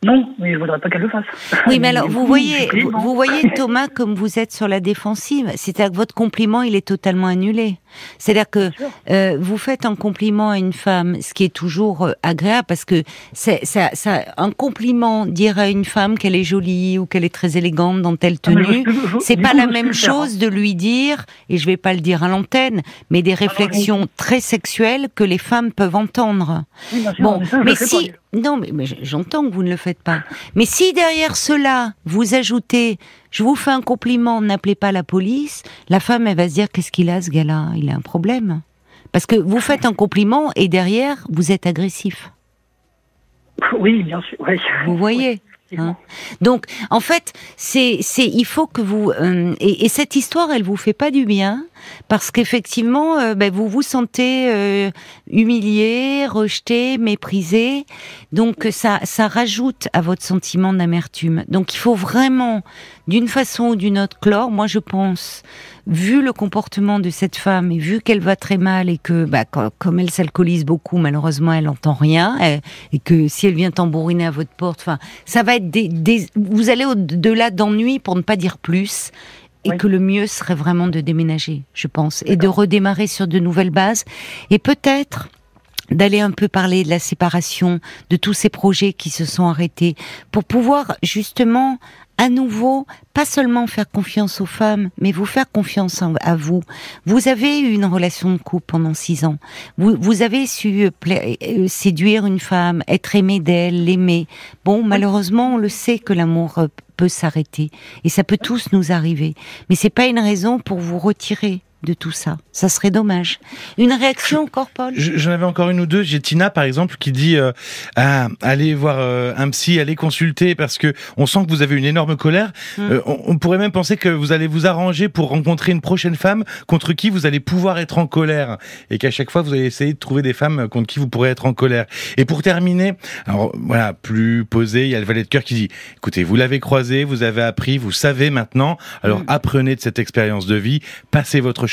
Non, mais je voudrais pas qu'elle le fasse. Oui, mais alors vous voyez, vous, vous voyez Thomas comme vous êtes sur la défensive. C'est-à-dire que votre compliment, il est totalement annulé. C'est-à-dire que euh, vous faites un compliment à une femme, ce qui est toujours euh, agréable parce que c'est ça, ça, un compliment dire à une femme qu'elle est jolie ou qu'elle est très élégante dans telle Ah, tenue. je- C'est pas coup, la même chose de lui dire, et je vais pas le dire à l'antenne, mais des Ah, réflexions très sexuelles que les femmes peuvent entendre. Oui, bien sûr, Bon, mais ça, si. Non, mais, mais j'entends que vous ne le faites pas. Mais si derrière cela, vous ajoutez, je vous fais un compliment, n'appelez pas la police, la femme, elle va se dire, qu'est-ce qu'il a, ce gars-là? Il a un problème. Parce que vous faites un compliment et derrière, vous êtes agressif. Oui, bien sûr. oui. Vous voyez? Hein Donc, en fait, c'est, c'est, il faut que vous euh, et, et cette histoire, elle vous fait pas du bien parce qu'effectivement, euh, ben, vous vous sentez euh, humilié, rejeté, méprisé. Donc, ça, ça rajoute à votre sentiment d'amertume. Donc, il faut vraiment, d'une façon ou d'une autre, clore. Moi, je pense, vu le comportement de cette femme et vu qu'elle va très mal et que, bah, co- comme elle s'alcoolise beaucoup, malheureusement, elle n'entend rien et, et que si elle vient tambouriner à votre porte, enfin, ça va être des, des- vous allez au-delà d'ennui pour ne pas dire plus. Et Oui. que le mieux serait vraiment de déménager, je pense, et de redémarrer sur de nouvelles bases. Et peut-être d'aller un peu parler de la séparation, de tous ces projets qui se sont arrêtés, pour pouvoir justement à nouveau, pas seulement faire confiance aux femmes, mais vous faire confiance à vous. Vous avez eu une relation de couple pendant six ans. Vous, vous avez su euh, euh, séduire une femme, être aimé d'elle, l'aimer. Bon, malheureusement, on le sait que l'amour euh, peut s'arrêter. Et ça peut tous nous arriver. Mais c'est pas une raison pour vous retirer de tout ça. Ça serait dommage. Une réaction encore, Paul? Je- J'en avais encore une ou deux. J'ai Tina par exemple qui dit euh, ah, allez voir euh, un psy, allez consulter parce que on sent que vous avez une énorme colère. Mm. Euh, on, on pourrait même penser que vous allez vous arranger pour rencontrer une prochaine femme contre qui vous allez pouvoir être en colère et qu'à chaque fois vous allez essayer de trouver des femmes contre qui vous pourrez être en colère. Et pour terminer, alors voilà, plus posé, il y a le valet de cœur qui dit écoutez, vous l'avez croisé, vous avez appris, vous savez maintenant. Alors Mm. apprenez de cette expérience de vie, passez votre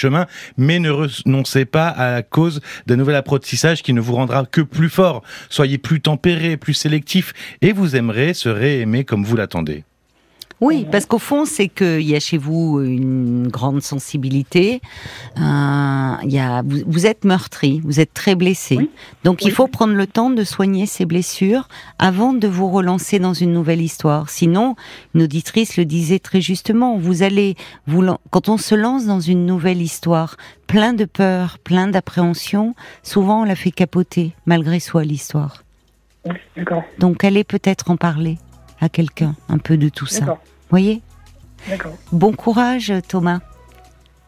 mais ne renoncez pas à la cause d'un nouvel apprentissage qui ne vous rendra que plus fort. Soyez plus tempéré, plus sélectif, et vous aimerez, serez aimé comme vous l'attendez. Oui, parce qu'au fond, c'est qu'il y a chez vous une grande sensibilité. Euh, y a, vous, vous êtes meurtri, vous êtes très blessé. Oui. Donc il faut prendre le temps de soigner ces blessures avant de vous relancer dans une nouvelle histoire. Sinon, une auditrice le disait très justement, vous allez, vous, quand on se lance dans une nouvelle histoire, plein de peur, plein d'appréhension, souvent on la fait capoter, malgré soi, l'histoire. Oui, Donc allez peut-être en parler à quelqu'un, un peu de tout ça. d'accord, Voyez d'accord. Bon courage, Thomas.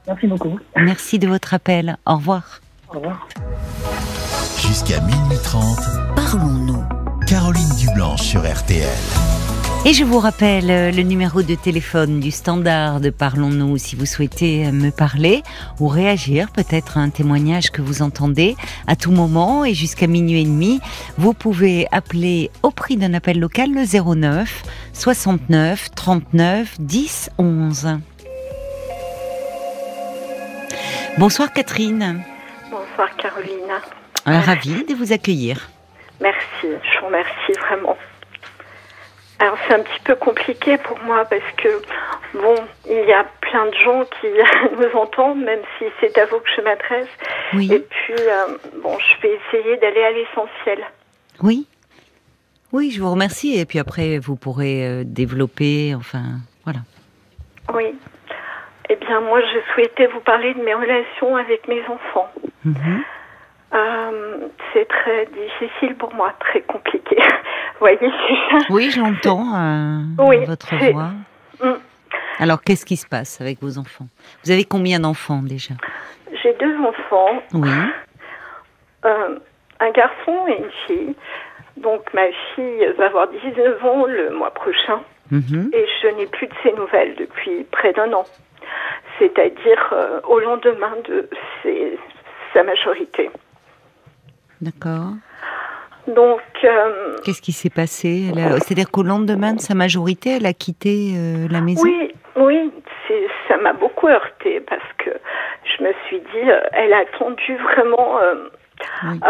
Merci beaucoup. Merci de votre appel. Au revoir. Au revoir. Jusqu'à minuit 30, parlons-nous. Caroline Dublanche sur RTL. Et je vous rappelle euh, le numéro de téléphone du standard de Parlons-nous si vous souhaitez euh, me parler ou réagir peut-être à un témoignage que vous entendez à tout moment et jusqu'à minuit et demi. Vous pouvez appeler au prix d'un appel local le 09 69 39 10 11. Bonsoir Catherine. Bonsoir Caroline. Euh, Ravie de vous accueillir. Merci, je vous remercie vraiment. Alors c'est un petit peu compliqué pour moi parce que bon, il y a plein de gens qui nous entendent, même si c'est à vous que je m'adresse. Et Oui, puis euh, bon, je vais essayer d'aller à l'essentiel. oui. Oui, je vous remercie. Et puis après, vous pourrez euh, développer, enfin, voilà. Oui. Eh bien, moi, je souhaitais vous parler de mes relations avec mes enfants. Mhm. Euh, c'est très difficile pour moi, très compliqué. Voyez. Oui, j'entends euh, Oui, votre voix. Mm. Alors, qu'est-ce qui se passe avec vos enfants? Vous avez combien d'enfants déjà? J'ai deux enfants. Oui. Euh, un garçon et une fille. Donc ma fille va avoir 19 ans le mois prochain Mhm. et je n'ai plus de ses nouvelles depuis près d'un an. C'est-à-dire euh, au lendemain de ses- sa majorité. D'accord. Donc euh, Qu'est-ce qui s'est passé? C'est-à-dire qu'au lendemain de sa majorité, elle a quitté euh, la maison? Oui, oui, ça m'a beaucoup heurté parce que je me suis dit, euh, elle a attendu vraiment euh, Oui.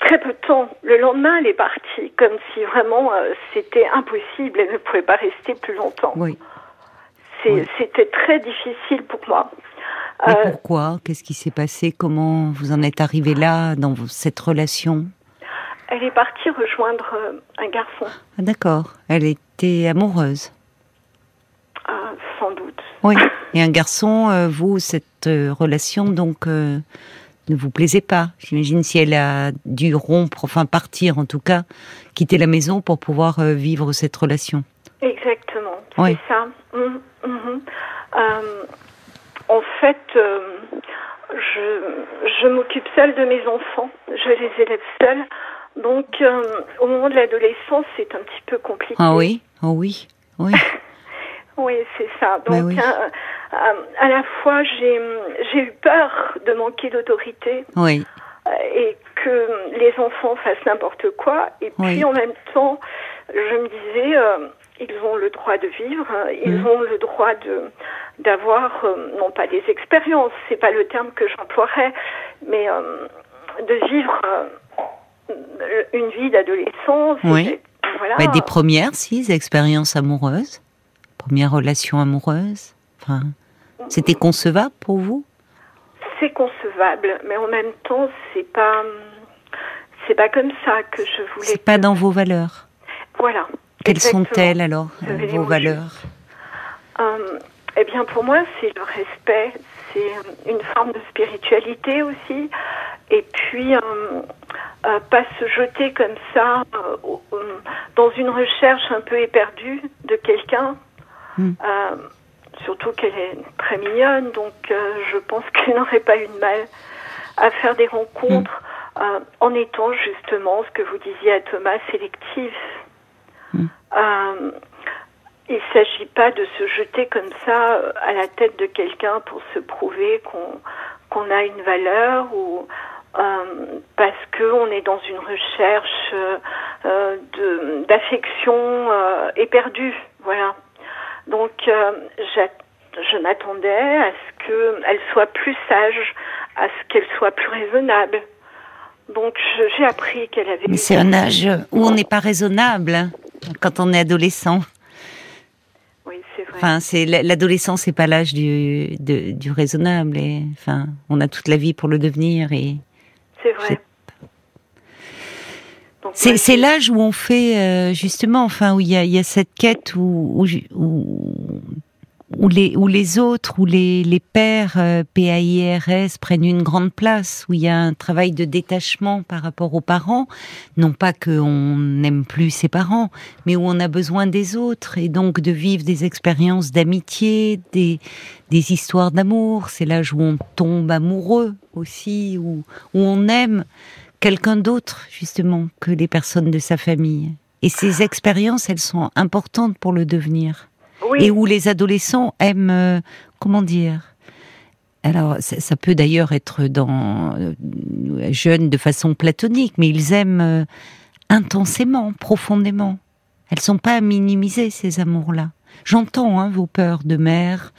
très peu de temps. Le lendemain, elle est partie, comme si vraiment c'était impossible, elle ne pouvait pas rester plus longtemps. Oui. C'était très difficile pour moi. Mais Euh, pourquoi? Qu'est-ce qui s'est passé? Comment vous en êtes arrivé là, dans cette relation? Elle est partie rejoindre euh, un garçon, ah, D'accord. Elle était amoureuse. euh, sans doute. Oui. Et un garçon, euh, vous, cette relation, donc, euh, ne vous plaisait pas. J'imagine si elle a dû rompre, enfin partir en tout cas, quitter la maison pour pouvoir vivre cette relation. Exactement, Oui. c'est ça. Mhm, mhm. Euh, en fait, euh, je, je m'occupe seule de mes enfants. Je les élève seule. Donc, euh, au moment de l'adolescence, c'est un petit peu compliqué. Ah oui Oh oui Oui. Oui, c'est ça. Mais Donc, oui. euh, à la fois, j'ai eu peur de manquer d'autorité Oui. et que les enfants fassent n'importe quoi. Et puis, en même temps, je me disais, ils ont le droit de vivre, hein, ils Mhm. ont le droit de d'avoir, euh, non pas des expériences, c'est pas le terme que j'emploierais, mais euh, de vivre euh, une vie d'adolescence. Oui. Voilà. Ouais, des premières, si, expériences amoureuses Première relation amoureuse Enfin, c'était concevable pour vous? C'est concevable, mais en même temps, c'est pas, c'est pas comme ça que je voulais. C'est pas dans vos valeurs. Voilà. Quelles sont-elles alors, euh, vos valeurs Eh bien, pour moi, c'est le respect, c'est une forme de spiritualité aussi, et puis pas se jeter comme ça dans une recherche un peu éperdue de quelqu'un. Hmm. surtout qu'elle est très mignonne, donc je pense qu'elle n'aurait pas eu de mal à faire des rencontres hmm. en étant justement, ce que vous disiez à Thomas, sélectif. Hmm. Il ne s'agit pas de se jeter comme ça euh, à la tête de quelqu'un pour se prouver qu'on a une valeur ou euh, parce qu'on est dans une recherche euh, d'affection éperdue. Voilà. Donc je m'attendais à ce qu'elle soit plus sage, à ce qu'elle soit plus raisonnable. Donc j'ai appris qu'elle avait... Mais c'est un âge où on n'est pas raisonnable hein, quand on est adolescent. Enfin, c'est l'adolescence, c'est pas l'âge du, du raisonnable. Et, enfin, on a toute la vie pour le devenir et. C'est vrai. C'est l'âge où on fait euh, justement, enfin, où il y a, y a, cette quête où, où, où les, où les autres, où les, les pères euh, PAIRS prennent une grande place, où il y a un travail de détachement par rapport aux parents, non pas qu'on n'aime plus ses parents, mais où on a besoin des autres, et donc de vivre des expériences d'amitié, des, des histoires d'amour, c'est l'âge où on tombe amoureux aussi, où, où on aime quelqu'un d'autre, justement, que les personnes de sa famille. Et ces expériences, elles sont importantes pour le devenir et où les adolescents aiment, euh, comment dire, alors, ça, peut d'ailleurs être dans euh, jeunes de façon platonique, mais ils aiment euh, intensément, profondément. Elles sont pas à minimiser ces amours-là. J'entends hein, vos peurs de mère,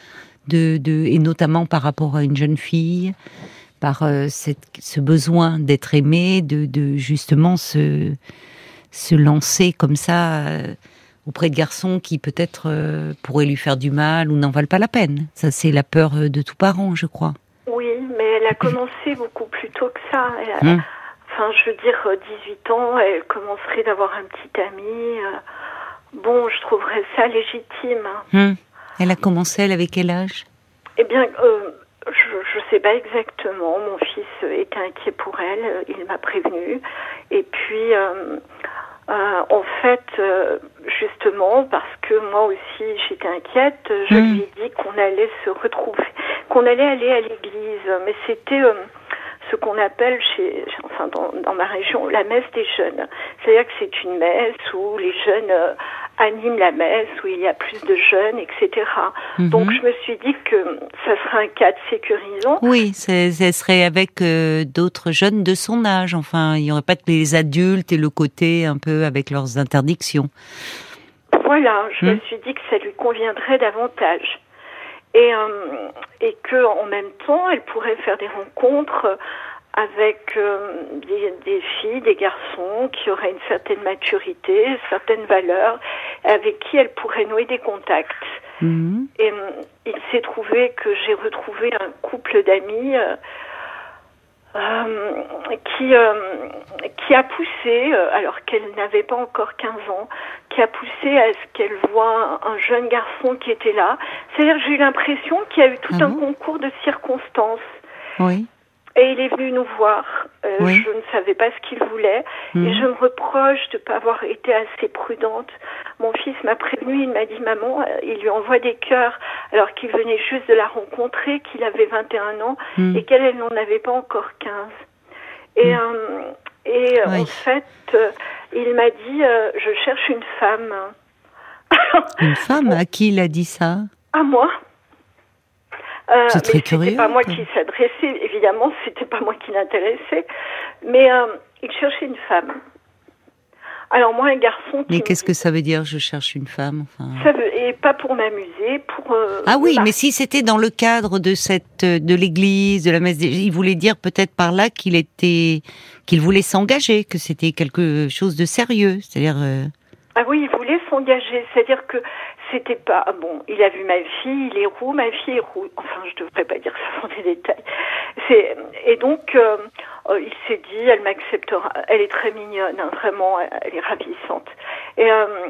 de, de, et notamment par rapport à une jeune fille, par cette, ce besoin d'être aimée, de, de, justement se, se lancer comme ça auprès de garçons qui peut-être euh, pourraient lui faire du mal ou n'en valent pas la peine. Ça, c'est la peur euh, de tout parent, je crois. Oui, mais elle a commencé beaucoup plus tôt que ça. Hum. Enfin, je veux dire, 18 euh, ans, elle commencerait d'avoir un petit ami. Bon, je trouverais ça légitime. Hum. Elle a commencé, elle avait quel âge? Eh bien, je ne sais pas exactement. Mon fils était inquiet pour elle, il m'a prévenu. Et puis, euh, en fait, euh, justement, parce que moi aussi j'étais inquiète, je hmm. lui ai dit qu'on allait se retrouver, qu'on allait aller à l'église. Mais c'était euh, ce qu'on appelle chez, enfin dans, dans, ma région, la messe des jeunes. C'est-à-dire que c'est une messe où les jeunes anime la messe, où il y a plus de jeunes, etc. Mhm. Donc je me suis dit que ça serait un cadre sécurisant. Oui, ce serait avec euh, d'autres jeunes de son âge. Enfin, il n'y aurait pas que les adultes et le côté un peu avec leurs interdictions. Voilà, je me hmm. suis dit que ça lui conviendrait davantage. Et, euh, et que en même temps, elle pourrait faire des rencontres avec euh, des, filles, des garçons qui auraient une certaine maturité, certaines valeurs, avec qui elle pourrait nouer des contacts. Mhm. Et euh, il s'est trouvé que j'ai retrouvé un couple d'amis euh, qui, qui a poussé, alors qu'elle n'avait pas encore 15 ans, qui a poussé à ce qu'elle voit un, jeune garçon qui était là. C'est-à-dire j'ai eu l'impression qu'il y a eu tout ah un concours de circonstances. Oui. Et il est venu nous voir. Euh, je ne savais pas ce qu'il voulait. Et mhm. je me reproche de ne pas avoir été assez prudente. Mon fils m'a prévenu, il m'a dit, maman, euh, il lui envoie des cœurs alors qu'il venait juste de la rencontrer, qu'il avait 21 ans mhm. et qu'elle, elle n'en avait pas encore 15. Et, mhm. euh, et en fait, il m'a dit, je cherche une femme. une femme À qui il a dit ça? À moi. Euh, c'est très curieux. C'était pas moi qui s'adressait, évidemment, c'était pas moi qui l'intéressait, mais euh, il cherchait une femme. Alors moi, un garçon. Qui mais qu'est-ce que ça veut dire Je cherche une femme. Enfin... Ça veut, et pas pour m'amuser, pour. Euh, ah oui, mais si c'était dans le cadre de cette, de l'église, de la messe, il voulait dire peut-être par là qu'il était, qu'il voulait s'engager, que c'était quelque chose de sérieux, c'est-à-dire. Euh, ah oui, il voulait s'engager, c'est-à-dire que c'était pas bon. Il a vu ma fille, il est roux, ma fille est roux. Enfin, je devrais pas dire ça sans des détails. C'est et donc euh, euh, il s'est dit, elle m'acceptera. Elle est très mignonne, hein, vraiment, elle est ravissante. Et euh,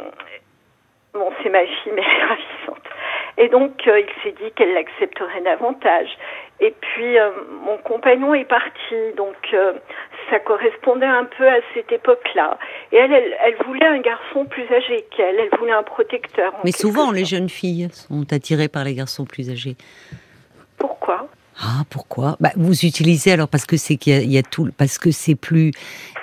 bon, c'est ma fille, mais elle est ravissante. Et donc, il s'est dit qu'elle l'accepterait davantage. Et puis, mon compagnon est parti, donc ça correspondait un peu à cette époque-là. Et elle, elle, voulait un garçon plus âgé qu'elle, elle voulait un protecteur. Mais souvent, les jeunes filles sont attirées par les garçons plus âgés. Pourquoi? Ah, pourquoi? Bah, Vous utilisez alors parce que c'est qu'il y, a tout, parce que c'est plus.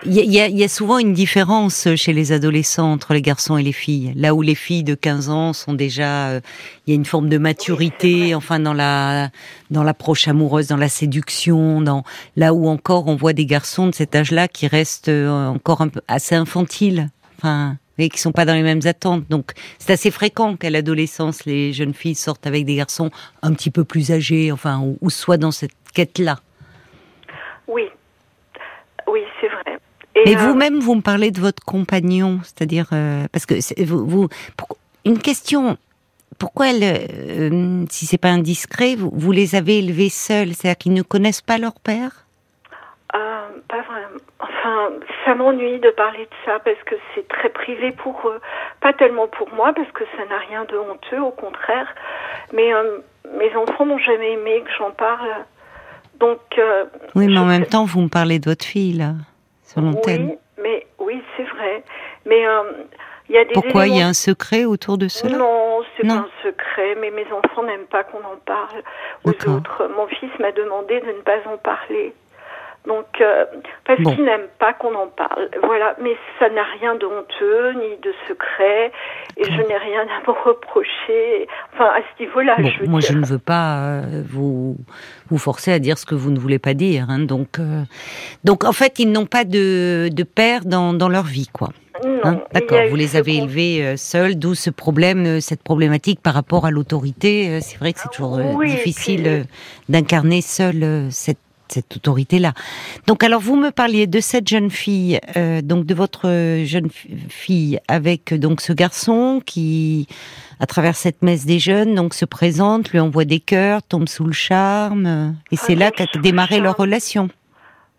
Il y, a, il y, a, souvent une différence chez les adolescents entre les garçons et les filles. Là où les filles de 15 ans sont déjà, euh, il y a une forme de maturité, enfin dans la dans l'approche amoureuse, dans la séduction, dans là où encore on voit des garçons de cet âge-là qui restent euh, encore un peu assez infantiles. Enfin, et qui sont pas dans les mêmes attentes. Donc c'est assez fréquent qu'à l'adolescence, les jeunes filles sortent avec des garçons un petit peu plus âgés, enfin, ou, soit dans cette quête-là. Oui, oui, c'est vrai. Et euh, vous-même, vous me parlez de votre compagnon, c'est-à-dire euh, parce que vous, vous une question. Pourquoi, elle, euh, si c'est pas indiscret, vous, vous les avez élevés seuls, c'est-à-dire qu'ils ne connaissent pas leur père? Pas vraiment. Enfin, ça m'ennuie de parler de ça parce que c'est très privé pour eux. Pas tellement pour moi parce que ça n'a rien de honteux, au contraire. Mais euh, mes enfants n'ont jamais aimé que j'en parle. Donc. Euh, oui, mais en même temps, vous me parlez de votre fille là, sur l'antenne. Oui, mais oui, c'est vrai. Mais euh, il y a des. Pourquoi il y a un secret autour de cela? Non, c'est pas un secret. Mais mes enfants n'aiment pas qu'on en parle aux autres. Mon fils m'a demandé de ne pas en parler. Donc, euh, parce qu'ils n'aiment pas qu'on en parle. Voilà, mais ça n'a rien de honteux ni de secret, et je n'ai rien à me reprocher. Enfin, à ce niveau-là, je Moi, je ne veux pas euh, vous vous forcer à dire ce que vous ne voulez pas dire. Hein, donc, euh, donc, en fait, ils n'ont pas de, de père dans, dans leur vie, quoi. Hein, D'accord, vous les avez élevés seuls, d'où ce problème, cette problématique par rapport à l'autorité. C'est vrai que c'est toujours difficile d'incarner seul cette cette autorité-là. Donc, alors, vous me parliez de cette jeune fille, euh, donc de votre jeune fille avec donc ce garçon qui, à travers cette messe des jeunes, donc se présente, lui envoie des cœurs, tombe sous le charme, et c'est là qu'a démarré leur relation.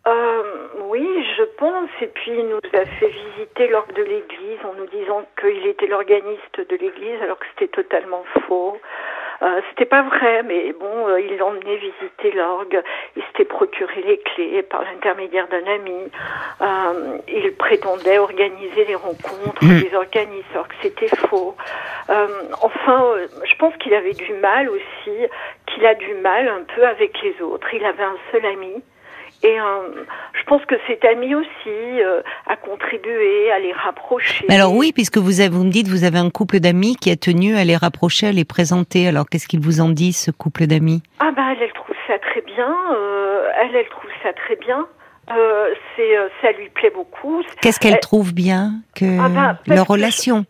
Euh, oui, je pense. Et puis, il nous a fait visiter l'orgue de l'église en nous disant qu'il était l'organiste de l'église, alors que c'était totalement faux. Euh, c'était pas vrai, mais bon, euh, il l'emmenait visiter l'orgue. Il s'était procuré les clés par l'intermédiaire d'un ami. Euh, il prétendait organiser les rencontres mmh. des organismes, alors que c'était faux. enfin, je pense qu'il avait du mal aussi, qu'il a du mal un peu avec les autres. Il avait un seul ami. Et euh, je pense que cet ami aussi euh, a contribué à les rapprocher. Alors oui, puisque vous, avez, vous me dites vous avez un couple d'amis qui a tenu à les rapprocher, à les présenter. Alors qu'est-ce qu'ils vous en disent, ce couple d'amis? Ah bah elle, elle trouve ça très bien. Euh, elle, elle trouve ça très bien. c'est, ça lui plaît beaucoup. Qu'est-ce qu'elle trouve bien que ah bah, leur relation?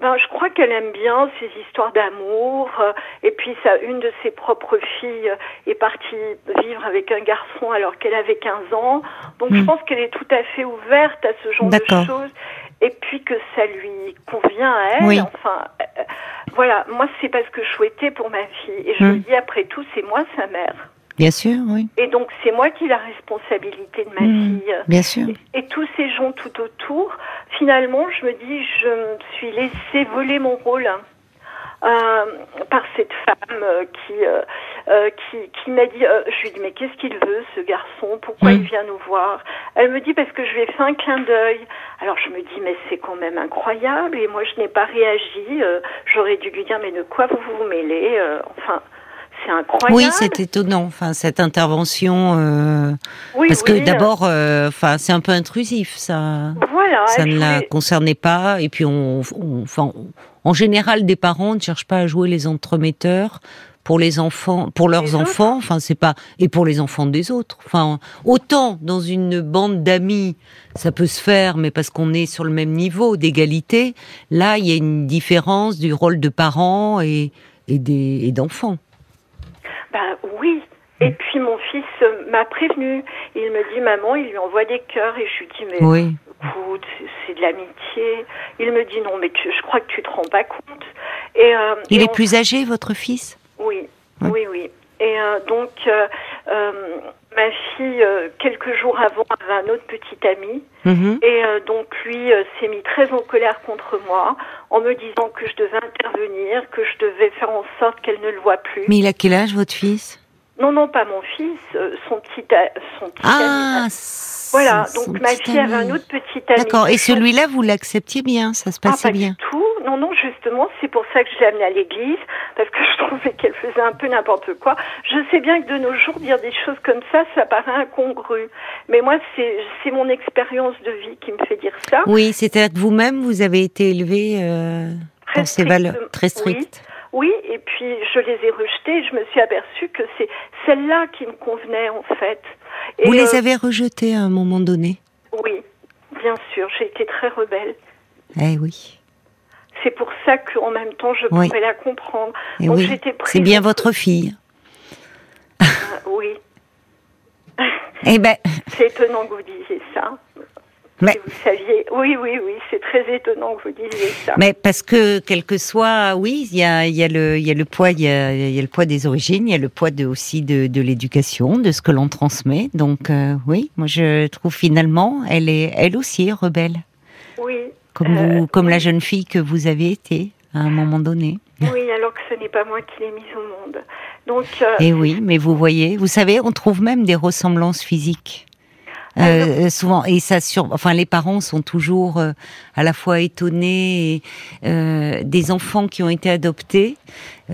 Ben, je crois qu'elle aime bien ces histoires d'amour. Euh, et puis, ça, une de ses propres filles est partie vivre avec un garçon alors qu'elle avait 15 ans. Donc, je hmm. pense qu'elle est tout à fait ouverte à ce genre de choses. Et puis que ça lui convient à elle. Enfin, euh, voilà. Moi, c'est pas ce que je souhaitais pour ma fille. Et je me hmm. dis, après tout, c'est moi sa mère. Bien sûr, oui. Et donc c'est moi qui ai la responsabilité de ma mmh, fille. Bien sûr. Et, tous ces gens tout autour, finalement, je me dis, je me suis laissé voler mon rôle. Euh, par cette femme euh, qui, euh, qui, qui m'a dit, je lui dis mais qu'est-ce qu'il veut ce garçon? Pourquoi mmh. il vient nous voir? Elle me dit parce que je lui ai fait un clin d'œil. Alors je me dis mais c'est quand même incroyable et moi je n'ai pas réagi. J'aurais dû lui dire mais de quoi vous vous mêlez? Enfin c'est incroyable. Oui, c'est étonnant. Enfin, cette intervention, euh, parce que d'abord, euh, enfin, c'est un peu intrusif, ça. Voilà. Ça ne la concernait pas. Et puis, on, enfin, en général, des parents ne cherchent pas à jouer les entremetteurs pour les enfants, pour leurs enfants. Enfin, c'est pas et pour les enfants des autres. Enfin, autant dans une bande d'amis, ça peut se faire, mais parce qu'on est sur le même niveau d'égalité. Là, il y a une différence du rôle de parents et et d'enfants. Ben oui. Et puis mon fils m'a prévenu. Il me dit maman, il lui envoie des cœurs et je lui dis mais oui. Écoute, c'est de l'amitié. Il me dit non mais je crois que tu te rends pas compte. Et euh, il est plus âgé votre fils? Oui, oui, oui. Et euh, donc euh, ma fille, euh, quelques jours avant, avait un autre petit ami. Mhm. Et euh, donc lui euh, s'est mis très en colère contre moi en me disant que je devais intervenir, que je devais faire en sorte qu'elle ne le voit plus. Mais il a quel âge, votre fils? Non, non, pas mon fils, euh, son petit, son petit Ah, ami. Voilà, donc ma fille avait un autre petit ami. D'accord, et celui-là, vous l'acceptiez bien, ça se Ah, passait pas bien. du tout. Non, non, justement, c'est pour ça que je l'ai amenée à l'église, parce que je trouvais qu'elle faisait un peu n'importe quoi. Je sais bien que de nos jours, dire des choses comme ça, ça paraît incongru. Mais moi, c'est c'est mon expérience de vie qui me fait dire ça. Oui, c'est-à-dire que vous-même, vous avez été élevé euh, dans ces valeurs très strictes. Oui, et puis je les ai rejetées et je me suis aperçue que c'est celle-là qui me convenait, en fait. Et, Vous les euh, avez rejetées à un moment donné? Oui, bien sûr, j'ai été très rebelle. Eh oui, C'est pour ça qu'en même temps, je Oui. pouvais la comprendre. eh Donc oui. j'étais C'est bien votre fille. Ah, oui, Eh ben, c'est étonnant que vous disiez ça. Mais- Si vous saviez. Oui, oui, oui, c'est très étonnant que vous disiez ça. mais parce que quel que soit, oui, il y a, il y a le, il y a le poids, il y a, il y a le poids des origines, il y a le poids de, aussi de, de l'éducation, de ce que l'on transmet. Donc euh, oui, moi je trouve finalement, elle est, elle aussi est rebelle, Oui, comme Euh, la jeune fille que vous avez été à un moment donné. oui, alors que ce n'est pas moi qui l'ai mise au monde. Donc, euh, Et oui, mais vous voyez, vous savez, on trouve même des ressemblances physiques. Ah Euh, souvent, et ça sur, enfin, les parents sont toujours euh, à la fois étonnés et, euh, des enfants qui ont été adoptés,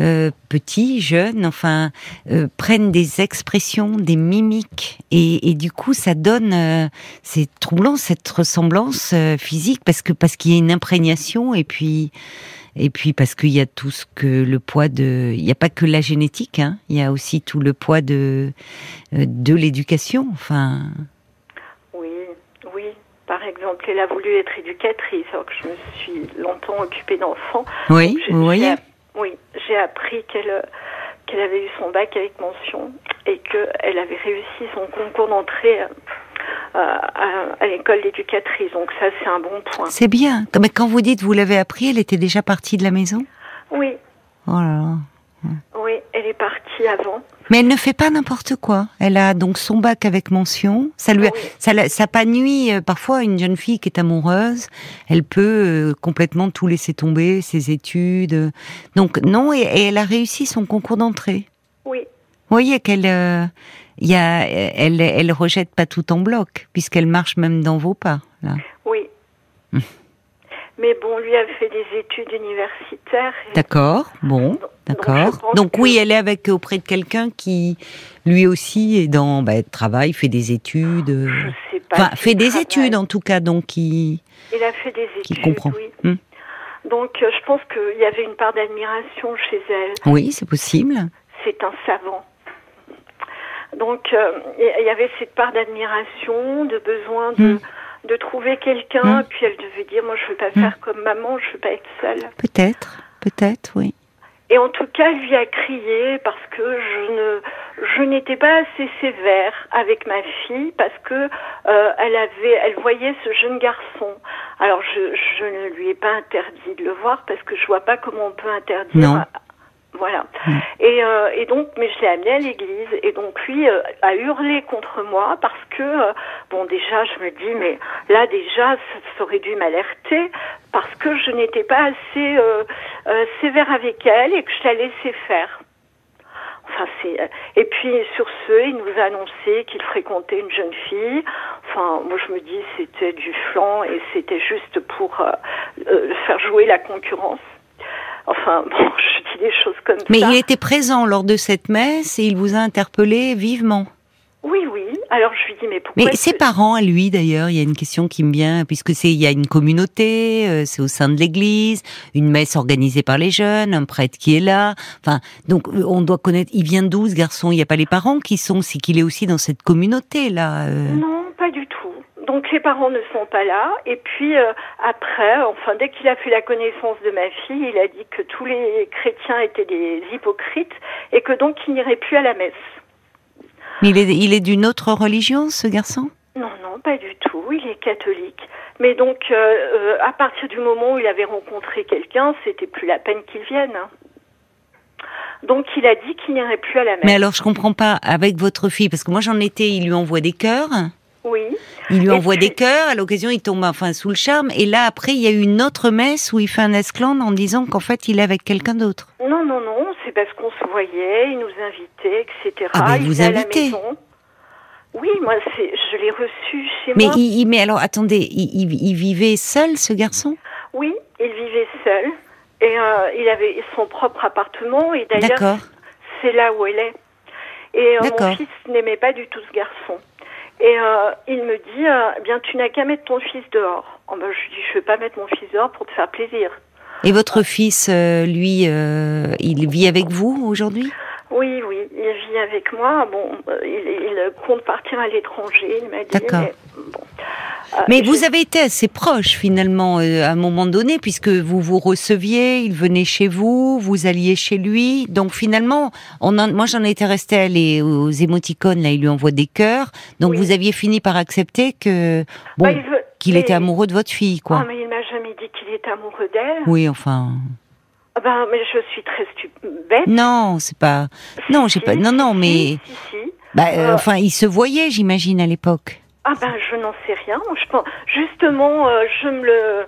euh, petits, jeunes, enfin, euh, prennent des expressions, des mimiques, et, et du coup, ça donne, euh, c'est troublant cette ressemblance euh, physique parce que parce qu'il y a une imprégnation et puis et puis parce qu'il y a tout ce que le poids de, il n'y a pas que la génétique, hein, il y a aussi tout le poids de euh, de l'éducation. Enfin, exemple, elle a voulu être éducatrice, alors que je me suis longtemps occupée d'enfants. oui, vous voyez. Oui, j'ai appris qu'elle qu'elle avait eu son bac avec mention et qu'elle avait réussi son concours d'entrée euh, à, à l'école d'éducatrice. Donc ça, c'est un bon point. C'est bien. Mais quand vous dites vous l'avez appris, elle était déjà partie de la maison? Oui, Oh là là. Oui, elle est partie avant. Mais elle ne fait pas n'importe quoi. Elle a donc son bac avec mention. Ça lui, a- Oui. ça, ça pas nuit. euh, Parfois, une jeune fille qui est amoureuse, elle peut euh, complètement tout laisser tomber, ses études. Donc non, et, et elle a réussi son concours d'entrée. Oui, Vous voyez qu'elle, euh, y a, elle, elle rejette pas tout en bloc, puisqu'elle marche même dans vos pas. Là. oui. Mais bon, lui a fait des études universitaires. D'accord, bon, d'accord. Donc, oui, elle est avec auprès de quelqu'un qui, lui aussi, est dans, bah, travaille, fait des études, euh, Je sais pas. enfin, fait des études en tout cas, donc qui, Il a fait des qui études, comprend. oui. Hmm. Donc euh, je pense qu'il y avait une part d'admiration chez elle. Oui, c'est possible. C'est un savant. Donc euh, il y avait cette part d'admiration, de besoin de, Hmm. De trouver quelqu'un. Hmm. Puis elle devait dire, moi je veux pas faire comme maman, je veux pas être seule. Peut-être, peut-être, oui. Et en tout cas, elle lui a crié parce que je ne, je n'étais pas assez sévère avec ma fille parce que euh, elle avait, elle voyait ce jeune garçon. Alors je, je ne lui ai pas interdit de le voir parce que je vois pas comment on peut interdire. Non. Voilà. Mm. Et, euh, et donc, mais je l'ai amené à l'église et donc lui euh, a hurlé contre moi parce que euh, bon déjà je me dis mais là déjà ça, aurait dû m'alerter parce que je n'étais pas assez sévère avec elle et que je la laissais faire. Enfin, c'est et puis sur ce, il nous a annoncé qu'il fréquentait une jeune fille. Enfin, moi je me dis c'était du flanc et c'était juste pour euh, faire jouer la concurrence. Enfin, bon, je dis des choses comme Mais ça. il était présent lors de cette messe et il vous a interpellé vivement. Oui, oui. Alors je lui dis mais pourquoi Mais ses que- parents, à lui d'ailleurs, il y a une question qui me vient, puisque c'est il y a une communauté, euh, c'est au sein de l'Église, une messe organisée par les jeunes, un prêtre qui est là. Enfin, donc euh, on doit connaître. Il vient d'où ce garçon? Il n'y a pas les parents qui sont, c'est qu'il est aussi dans cette communauté là. euh? Non, pas du tout. Donc les parents ne sont pas là. Et puis euh, après, enfin dès qu'il a fait la connaissance de ma fille, il a dit que tous les chrétiens étaient des hypocrites et que donc il n'irait plus à la messe. Mais il est, il est d'une autre religion, ce garçon? Non, non, pas du tout. Il est catholique. Mais donc, euh, euh, à partir du moment où il avait rencontré quelqu'un, c'était plus la peine qu'il vienne. Donc il a dit qu'il n'irait plus à la messe. Mais alors je comprends pas avec votre fille parce que moi j'en étais, il lui envoie des cœurs. Oui. Il lui envoie des cœurs, à l'occasion il tombe enfin sous le charme et là après il y a eu une autre messe où il fait un esclandre en disant qu'en fait il est avec quelqu'un d'autre. Non non non, c'est parce qu'on se voyait, il nous invitait, etc. Ah mais il vous invitez maison. Oui, moi je l'ai reçu chez Mais moi. il, mais alors attendez, il, il- il vivait seul ce garçon? Oui, il vivait seul et euh, il avait son propre appartement et d'ailleurs c'est là où elle est. Et euh, mon fils n'aimait pas du tout ce garçon. Et euh, il me dit, euh, Eh bien tu n'as qu'à mettre ton fils dehors. Oh, ben, je dis, je vais pas mettre mon fils dehors pour te faire plaisir. Et votre fils, euh, lui, euh, il vit avec vous aujourd'hui? Oui, oui, il vit avec moi. Bon, euh, il, il compte partir à l'étranger, il m'a dit. D'accord. Mais, bon. Euh, Mais vous avez été assez proche finalement euh, à un moment donné, puisque vous vous receviez, il venait chez vous, vous alliez chez lui. Donc finalement, on moi j'en étais restée aller aux émoticônes, là il lui envoie des cœurs. Donc Oui. vous aviez fini par accepter que bon Bah, veut- qu'il était amoureux de votre fille, Ah, quoi. mais il m'a jamais dit qu'il était amoureux d'elle. Oui, enfin. Ah Ben, mais je suis très bête. Non, c'est pas. Non, j'ai Si, pas. Non, non, mais. Si, si. Bah, euh, Euh, enfin, ils se voyaient, j'imagine, à l'époque. Ah ben je n'en sais rien. Je pense justement euh, je me le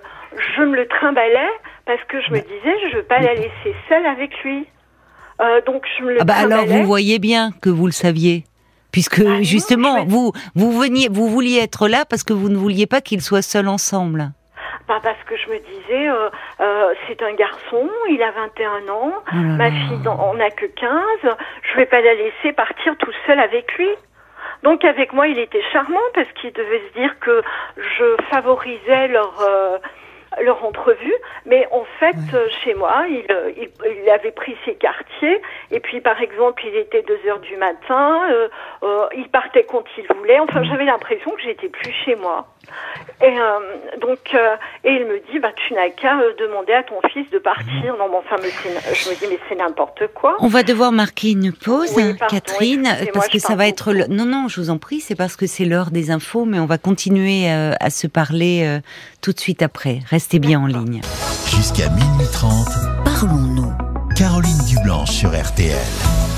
je me le trimballais parce que je me disais je veux pas la laisser seule avec lui. Euh, donc je me le Ah bah alors vous voyez bien que vous le saviez. Puisque Bah justement, vais- vous vous veniez, vous vouliez être là parce que vous ne vouliez pas qu'ils soient seuls ensemble. Bah, parce que je me disais euh, euh, c'est un garçon, il a 21 ans, Oh ma fille en a que 15, je vais pas la laisser partir tout seul avec lui. Donc avec moi il était charmant parce qu'il devait se dire que je favorisais leur euh, leur entrevue, mais en fait euh, chez moi il, il il avait pris ses quartiers et puis par exemple il était 2 heures du matin, euh, euh, il partait quand il voulait. Enfin j'avais l'impression que j'étais plus chez moi. Et euh, donc, euh, et il me dit, bah, tu n'as qu'à euh, demander à ton fils de partir. Non, mais enfin, mais je me dis, mais c'est n'importe quoi. On va devoir marquer une pause, Oui, pardon, Catherine, parce que ça va être le... non non, je vous en prie, c'est parce que c'est l'heure des infos, mais on va continuer euh, à se parler euh, tout de suite après. Restez bien en ligne. Jusqu'à minuit 30, parlons-nous. Caroline Dublanche sur RTL.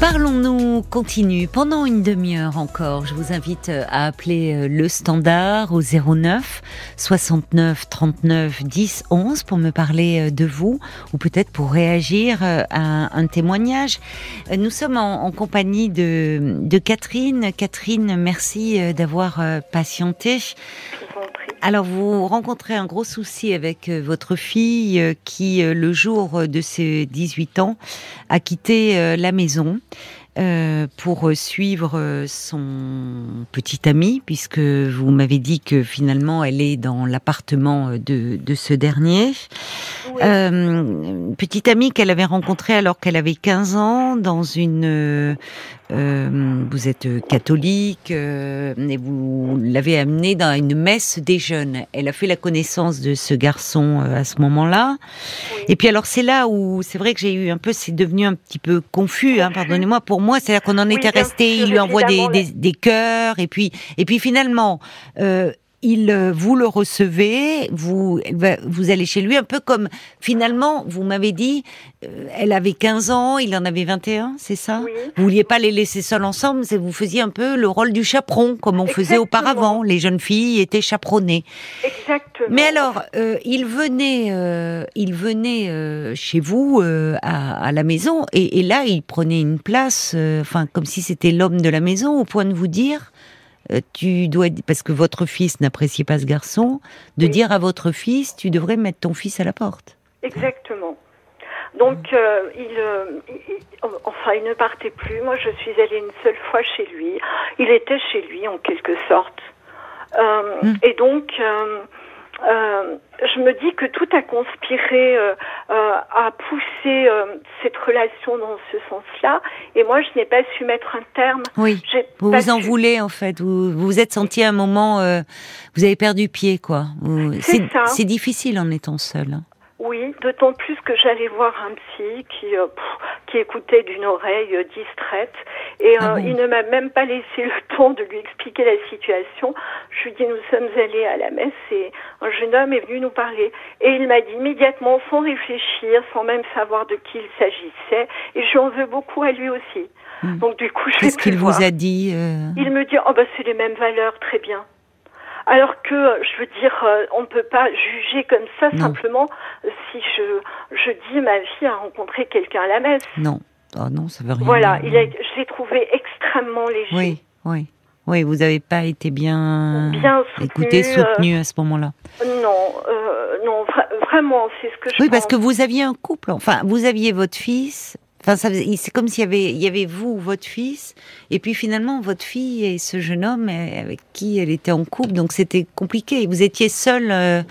Parlons-nous continue pendant une demi-heure encore. Je vous invite euh, à appeler euh, le standard au 09 69 39 10 11 pour me parler euh, de vous ou peut-être pour réagir à un témoignage. Nous sommes en, compagnie de, Catherine. Catherine, merci d'avoir patienté. Alors, vous rencontrez un gros souci avec euh, votre fille euh, qui, euh, le jour de ses 18 ans, a quitté la maison euh, pour suivre son petit ami, puisque vous m'avez dit que finalement elle est dans l'appartement de, de ce dernier. Oui. Euh, petite amie qu'elle avait rencontrée alors qu'elle avait 15 ans dans une. Euh, euh, vous êtes catholique euh, et vous l'avez amenée dans une messe des jeunes. Elle a fait la connaissance de ce garçon euh, à ce moment-là. Oui. Et puis alors c'est là où c'est vrai que j'ai eu un peu, c'est devenu un petit peu confus. Hein, pardonnez-moi. Pour moi, c'est là qu'on en Oui, était resté. Il lui envoie des, des, des cœurs et puis et puis finalement. Euh, il, euh, vous le recevez, vous, vous allez chez lui, un peu comme finalement, vous m'avez dit, euh, elle avait 15 ans, il en avait 21, c'est ça? Oui. Vous vouliez pas les laisser seuls ensemble, c'est vous faisiez un peu le rôle du chaperon, comme on faisait auparavant. Les jeunes filles étaient chaperonnées. Exactement. Mais alors, euh, il venait, euh, il venait euh, chez vous euh, à, à la maison, et, et là, il prenait une place, euh, enfin, comme si c'était l'homme de la maison, au point de vous dire, tu dois, parce que votre fils n'appréciait pas ce garçon, de Oui. dire à votre fils, tu devrais mettre ton fils à la porte. Exactement. Donc, euh, il, euh, il- enfin, il ne partait plus. Moi, je suis allée une seule fois chez lui. Il était chez lui, en quelque sorte. Euh, Mm. Et donc, euh, je me dis que tout a conspiré euh, euh, à pousser euh, cette relation dans ce sens-là. Et moi, je n'ai pas su mettre un terme. Oui. Vous vous en voulez en fait. Vous vous vous êtes senti à un moment, euh, vous avez perdu pied quoi. Vous-. C'est difficile en étant seul. hein. Oui, d'autant plus que j'allais voir un psy qui, euh, qui écoutait d'une oreille euh, distraite et Ah bon il ne m'a même pas laissé le temps de lui expliquer la situation. Je lui dit nous sommes allés à la messe et un jeune homme est venu nous parler et il m'a dit immédiatement sans réfléchir, sans même savoir de qui il s'agissait et j'en veux beaucoup à lui aussi. Hmm. Donc du coup je Qu'est-ce qu'il vous a dit euh, Il me dit oh bah c'est les mêmes valeurs, très bien. Alors que euh, je veux dire, euh, on ne peut pas juger comme ça Non. simplement euh, si je je dis ma fille a rencontré quelqu'un à la messe. Non. Oh non, ça veut rien Voilà, dire. il a, je l'ai trouvé extrêmement léger. Oui, oui. Oui, vous n'avez pas été bien, Bien soutenu, écouté, soutenu à ce moment-là. Non, euh, non, vra- vraiment, c'est ce que je Oui, parce que vous aviez un couple. Enfin, vous aviez votre fils. Enfin, c'est comme s'il y avait, il y avait vous, votre fils, et puis finalement votre fille et ce jeune homme euh, avec qui elle était en couple. Donc c'était compliqué. Vous étiez seul, euh,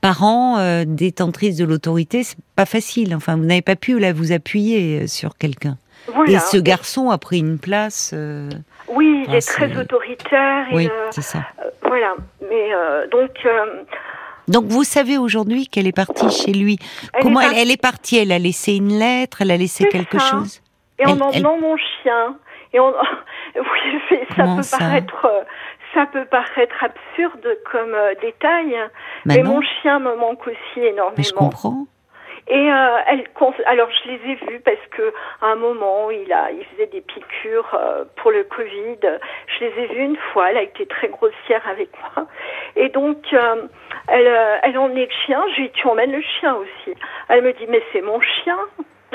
parent, euh, détentrice de l'autorité. C'est pas facile. Enfin, vous n'avez pas pu là vous appuyer euh, sur quelqu'un. Voilà. Et ce garçon a pris une place. euh, Oui, il Ah, est très autoritaire. oui, et, c'est ça. voilà, mais donc Donc vous savez aujourd'hui qu'elle est partie chez lui. Elle Comment est elle, partie- elle est partie? Elle a laissé une lettre Elle a laissé quelque ça. chose? Et en emmenant mon chien. Et on, oui, ça Comment peut ça? paraître, ça peut paraître absurde comme euh, détail, Bah mais non. mon chien me manque aussi énormément. Mais je comprends. Et euh, elle, alors je les ai vus parce que à un moment il a, il faisait des piqûres euh, pour le Covid. Je les ai vus une fois. Elle a été très grossière avec moi. Et donc euh, elle, euh, elle emmenait le chien. Je lui tu emmènes le chien aussi. Elle me dit mais c'est mon chien.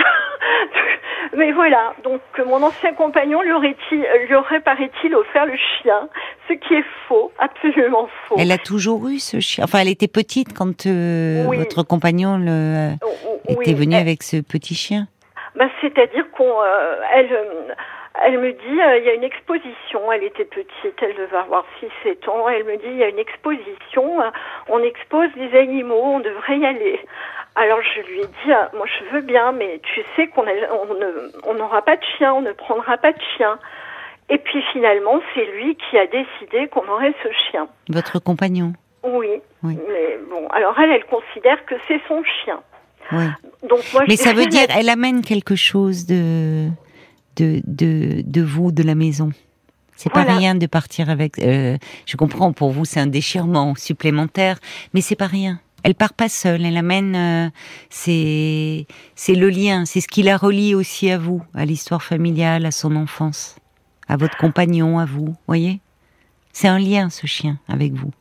Mais voilà, donc euh, mon ancien compagnon lui aurait-il, lui aurait paraît-il offert le chien, ce qui est faux, absolument faux. Elle a toujours eu ce chien. Enfin, elle était petite quand euh, Oui. votre compagnon le, Oh, oh, était venu elle- avec ce petit chien. Bah, c'est-à-dire qu'on, euh, elle, euh, elle me dit, euh, il y a une exposition. Elle était petite, elle devait avoir 6-7 ans. Elle me dit, il y a une exposition. on expose des animaux, on devrait y aller. Alors je lui ai dit, ah, moi je veux bien, mais tu sais qu'on a- on ne- on n'aura pas de chien, on ne prendra pas de chien. Et puis finalement, c'est lui qui a décidé qu'on aurait ce chien. Votre compagnon? Oui. Oui. Mais bon, alors elle, elle considère que c'est son chien. Oui. Donc moi, Mais ça veut dire, elle amène quelque chose de de de, de vous, de la maison. C'est pas rien de partir avec. euh, je comprends pour vous, c'est un déchirement supplémentaire, mais c'est pas rien. Elle part pas seule. Elle amène. euh, c'est c'est le lien. C'est ce qui la relie aussi à vous, à l'histoire familiale, à son enfance, à votre compagnon, à vous. Voyez? C'est un lien, ce chien, avec vous.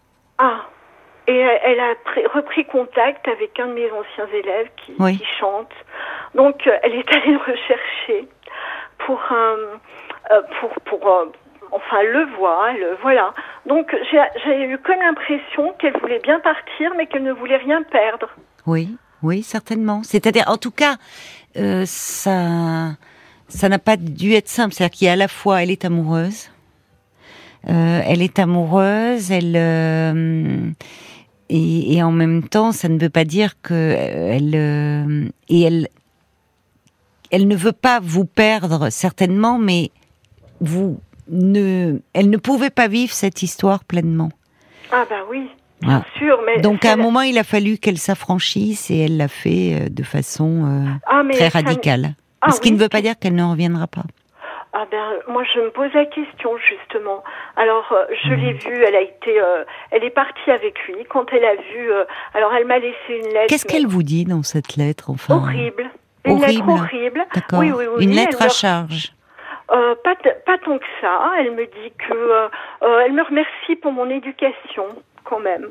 Et elle, elle a pris- repris contact avec un de mes anciens élèves qui, Oui. qui chante. Donc, euh, elle est allée le rechercher pour euh, pour, pour, euh, enfin, le voile, voilà. Donc, j'ai eu comme l'impression qu'elle voulait bien partir, mais qu'elle ne voulait rien perdre. Oui, oui, certainement. C'est-à-dire, en tout cas, euh, ça, ça n'a pas dû être simple. C'est-à-dire qu'il y a à la fois, elle est amoureuse, euh, elle est amoureuse, elle euh, et, et en même temps, ça ne veut pas dire que euh, elle euh, et elle, elle ne veut pas vous perdre certainement, mais vous ne, elle ne pouvait pas vivre cette histoire pleinement. Ah bah oui, bien Ah. sûr, mais Donc à un moment, il a fallu qu'elle s'affranchisse et elle l'a fait euh, de façon euh, ah, très radicale. Ah Ce qui ne veut pas dire qu'elle ne reviendra pas. Ah ben moi je me pose la question justement. Alors euh, je l'ai vue, elle a été, euh, elle est partie avec lui quand elle a vu. euh, alors elle m'a laissé une lettre. Qu'est-ce mais qu'elle vous dit dans cette lettre, enfin? Horrible. Une lettre Horrible. horrible. D'accord. Oui, oui, oui. Une lettre à charge. euh, pas, tant que ça. Elle me dit que, elle me remercie pour mon éducation quand même.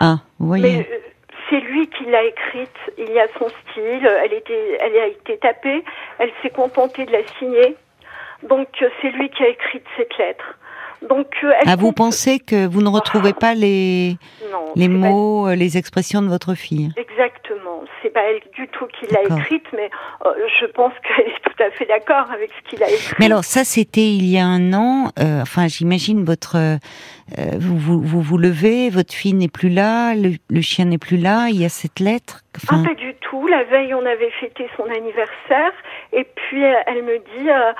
Ah, vous voyez. Mais c'est lui qui l'a écrite. Il y a son style. Elle était, elle a été tapée. Elle s'est contentée de la signer. Donc euh, c'est lui qui a écrit cette lettre. Donc euh, elle Ah, vous compte- pensez que vous ne retrouvez pas les, non, les pas- mots, euh, les expressions de votre fille Exactement. C'est pas elle du tout qui l'a écrite, mais euh, je pense qu'elle est tout à fait d'accord avec ce qu'il a écrit. Mais alors, ça, c'était il y a un an. euh, enfin, j'imagine votre euh, vous, vous, levez, votre fille n'est plus là, le, chien n'est plus là, il y a cette lettre. Ah, pas du tout. La veille, on avait fêté son anniversaire. Et puis, euh, elle me dit, euh,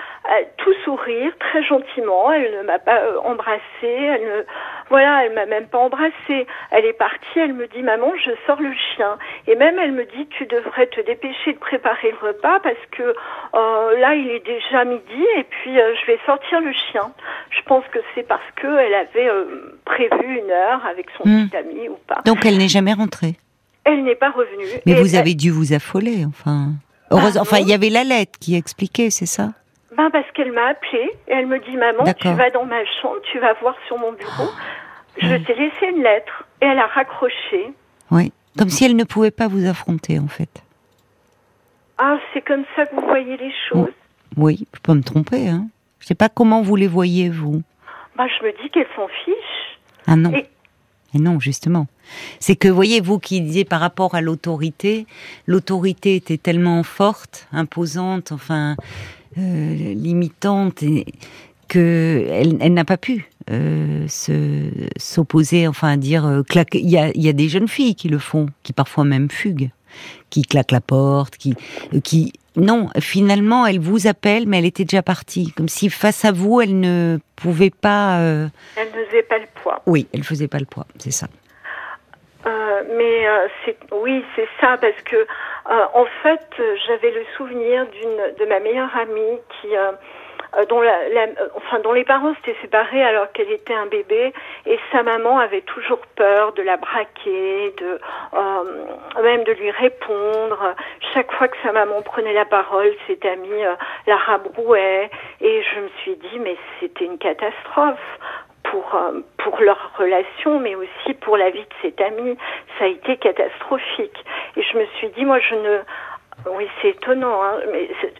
tout sourire, très gentiment. Elle ne m'a pas embrassée. Elle ne, voilà, elle m'a même pas embrassée. Elle est partie. Elle me dit, maman, je sors le chien. Et même, elle me dit, tu devrais te dépêcher de préparer le repas parce que là, il est déjà midi. Et puis, je vais sortir le chien. Je pense que c'est parce que elle avait prévu une heure avec son Hmm. petit ami ou pas. donc elle n'est jamais rentrée. Elle n'est pas revenue. Mais vous elle- avez dû vous affoler, enfin. Heureusement, enfin, il y avait la lettre qui expliquait, c'est ça? Ben parce qu'elle m'a appelée et elle me dit maman tu vas dans ma chambre tu vas voir sur mon bureau je Oui. t'ai laissé une lettre et elle a raccroché Oui. Comme si elle ne pouvait pas vous affronter, en fait. ah c'est comme ça que vous voyez les choses Oui, je peux me tromper, hein. Je sais pas comment vous les voyez, vous. Ben je me dis qu'elle s'en fiche Ah non. Et- Et non, justement. C'est que, voyez, vous qui disiez par rapport à l'autorité, l'autorité était tellement forte, imposante, enfin, euh, limitante, et que elle, elle n'a pas pu euh, se s'opposer, enfin, dire euh, claquer. Il y a, il y a des jeunes filles qui le font, qui parfois même fuguent, qui claquent la porte, qui, euh, qui. Non, finalement, elle vous appelle, mais elle était déjà partie, comme si face à vous, elle ne pouvait pas. euh, elle ne faisait pas le poids Oui, elle faisait pas le poids, c'est ça. Euh, mais euh, c'est oui, c'est ça parce que en fait, j'avais le souvenir d'une de ma meilleure amie qui euh, enfin dont les parents s'étaient séparés alors qu'elle était un bébé et sa maman avait toujours peur de la braquer, de euh, même de lui répondre. Chaque fois que sa maman prenait la parole, cette amie euh, la rabrouait et je me suis dit mais c'était une catastrophe pour euh, pour leur relation, mais aussi pour la vie de cette amie. Ça a été catastrophique. Et je me suis dit, moi, je ne. Oui, c'est étonnant, hein, mais c'est-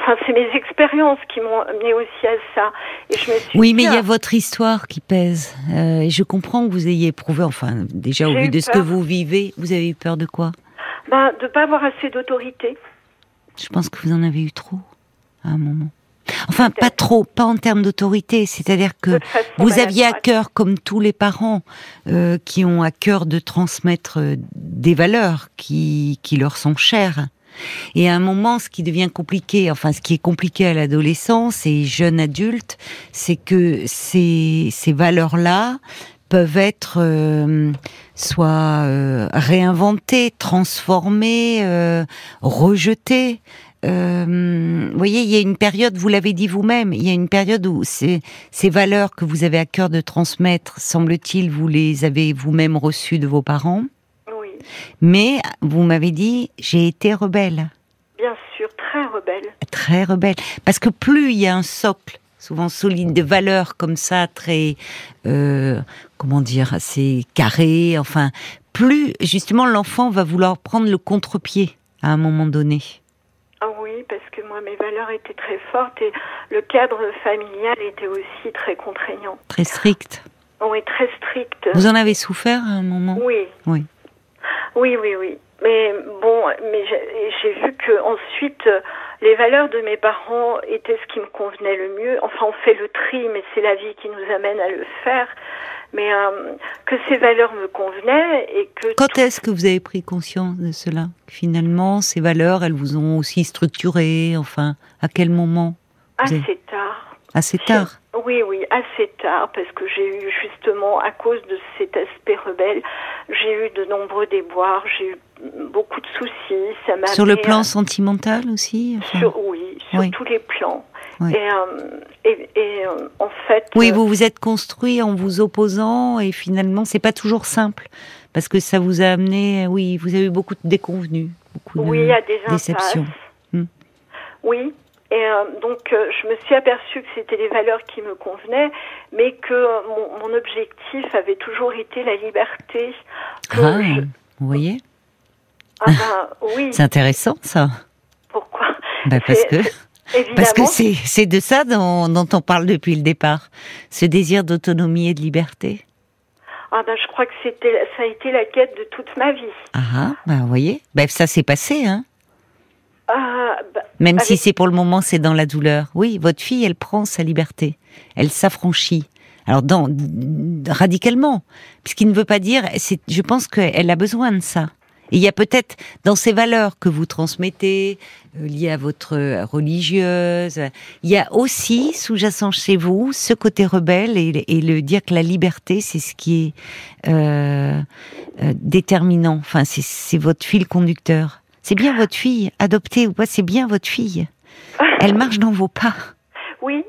enfin, c'est mes expériences qui m'ont amené aussi à ça. Et je me suis Oui, dit, mais il y a ah, votre histoire qui pèse. Euh, et je comprends que vous ayez éprouvé, enfin, déjà au vu de ce que vous vivez, vous avez eu peur de quoi? Ben, de pas avoir assez d'autorité. Je pense que vous en avez eu trop à un moment. Enfin, pas trop, pas en termes d'autorité. C'est-à-dire que vous aviez à cœur, comme tous les parents euh, qui ont à cœur de transmettre euh, des valeurs qui, qui leur sont chères. Et à un moment, ce qui devient compliqué, enfin ce qui est compliqué à l'adolescence et jeune adulte, c'est que ces, ces valeurs-là peuvent être euh, soit euh, réinventées, transformées, euh, rejetées. Euh, vous voyez, il y a une période, vous l'avez dit vous-même, il y a une période où ces, ces valeurs que vous avez à cœur de transmettre, semble-t-il, vous les avez vous-même reçues de vos parents. Mais vous m'avez dit, j'ai été rebelle, bien sûr, très rebelle. très rebelle. Parce que plus il y a un socle, souvent solide, de valeurs comme ça, très, euh, comment dire, assez carré, enfin, plus justement l'enfant va vouloir prendre le contre-pied à un moment donné. Ah oui, parce que moi, mes valeurs étaient très fortes et le cadre familial était aussi très contraignant. Très strict. Oui, très strict. Vous en avez souffert à un moment? Oui. Oui. Oui, oui, oui. Mais bon, mais j'ai vu que ensuite euh, les valeurs de mes parents étaient ce qui me convenait le mieux. Enfin, on fait le tri, mais c'est la vie qui nous amène à le faire. Mais euh, que ces valeurs me convenaient et que Quand est-ce que vous avez pris conscience de cela? Finalement, ces valeurs, elles vous ont aussi structuré, enfin, à quel moment? Avez- assez tard. Assez tard. Oui, oui, assez tard, parce que j'ai eu justement, à cause de cet aspect rebelle, j'ai eu de nombreux déboires, j'ai eu beaucoup de soucis. Ça m'a Sur le plan à- sentimental aussi enfin sur, oui, sur Oui. tous les plans. Oui. Et, euh, et, et, euh, en fait, Oui, euh, vous vous êtes construit en vous opposant et finalement, c'est pas toujours simple parce que ça vous a amené, oui, vous avez eu beaucoup de déconvenus, beaucoup de oui, y a des déceptions. Hmm. Oui. Et euh, donc, euh, je me suis aperçue que c'était les valeurs qui me convenaient, mais que euh, mon, mon objectif avait toujours été la liberté. Que Ah, je- vous voyez, ah ben, oui. c'est intéressant ça. Pourquoi Bah, parce que Évidemment. parce que c'est c'est de ça dont, dont on parle depuis le départ, ce désir d'autonomie et de liberté. Ah ben, je crois que c'était, ça a été la quête de toute ma vie. Ah, ah, bah, vous voyez, bah, ça s'est passé, hein. Ah, ben, Même si c'est pour le moment, c'est dans la douleur. Oui, votre fille, elle prend sa liberté. Elle s'affranchit Alors, dans, radicalement, puisqu'il ne veut pas dire. Je pense qu'elle a besoin de ça. Et il y a peut-être dans ces valeurs que vous transmettez, euh, liées à votre religieuse, il y a aussi sous-jacent chez vous ce côté rebelle et, le dire que la liberté, c'est ce qui est euh, euh, déterminant. Enfin, c'est votre fil conducteur. C'est bien votre fille, adoptée ou pas, c'est bien votre fille. Elle marche dans vos pas. Oui,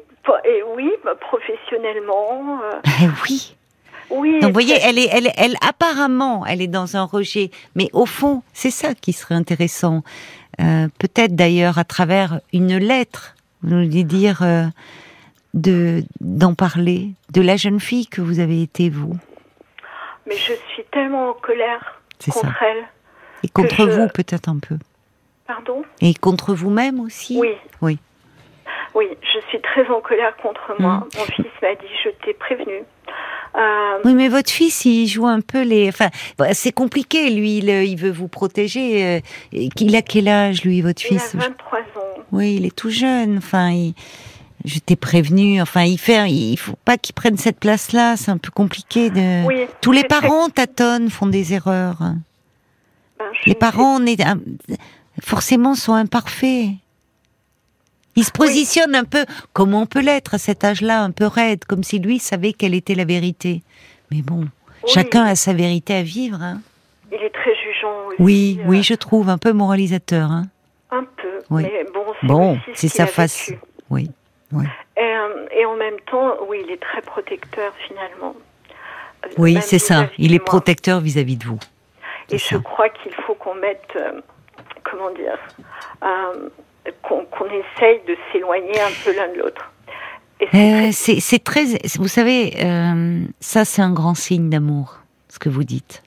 et oui, bah, professionnellement. Eh oui. Oui. Donc, vous voyez, elle est, elle, elle, apparemment, elle est dans un rejet, mais au fond, c'est ça qui serait intéressant. Euh, peut-être d'ailleurs à travers une lettre, vous nous dire euh, de d'en parler, de la jeune fille que vous avez été vous. Mais je suis tellement en colère contre elle. Et contre vous peut-être un peu. Pardon? Et contre vous-même aussi? Oui. Oui. Oui, je suis très en colère contre moi. Mmh. Mon fils m'a dit je t'ai prévenu. Euh, oui, mais votre fils, il joue un peu les. Enfin, c'est compliqué. Lui, il, veut vous protéger. Euh, il a quel âge, lui, votre fils Il a 23 ans. Oui, il est tout jeune. Enfin, je t'ai prévenu. Enfin, il fait. Il faut pas qu'il prenne cette place-là. C'est un peu compliqué. De... Oui, Tous les parents tâtonnent, font des erreurs. Les parents, on est forcément, sont imparfaits. Il se positionne un peu, comme on peut l'être à cet âge-là, un peu raide, comme si lui savait quelle était la vérité. Mais bon, chacun a sa vérité à vivre. Hein. Il est très jugeant aussi. Oui, oui, euh, je trouve, un peu moralisateur. Hein. Un peu, mais bon, c'est bon, sa face. Oui. oui. Euh, et, en même temps, oui, il est très protecteur finalement. Oui, c'est ça. Il est protecteur vis-à-vis de vous. Et je crois qu'il faut qu'on mette, euh, comment dire, qu'on essaye de s'éloigner un peu l'un de l'autre. Euh, c'est très, vous savez, euh, ça c'est un grand signe d'amour, ce que vous dites,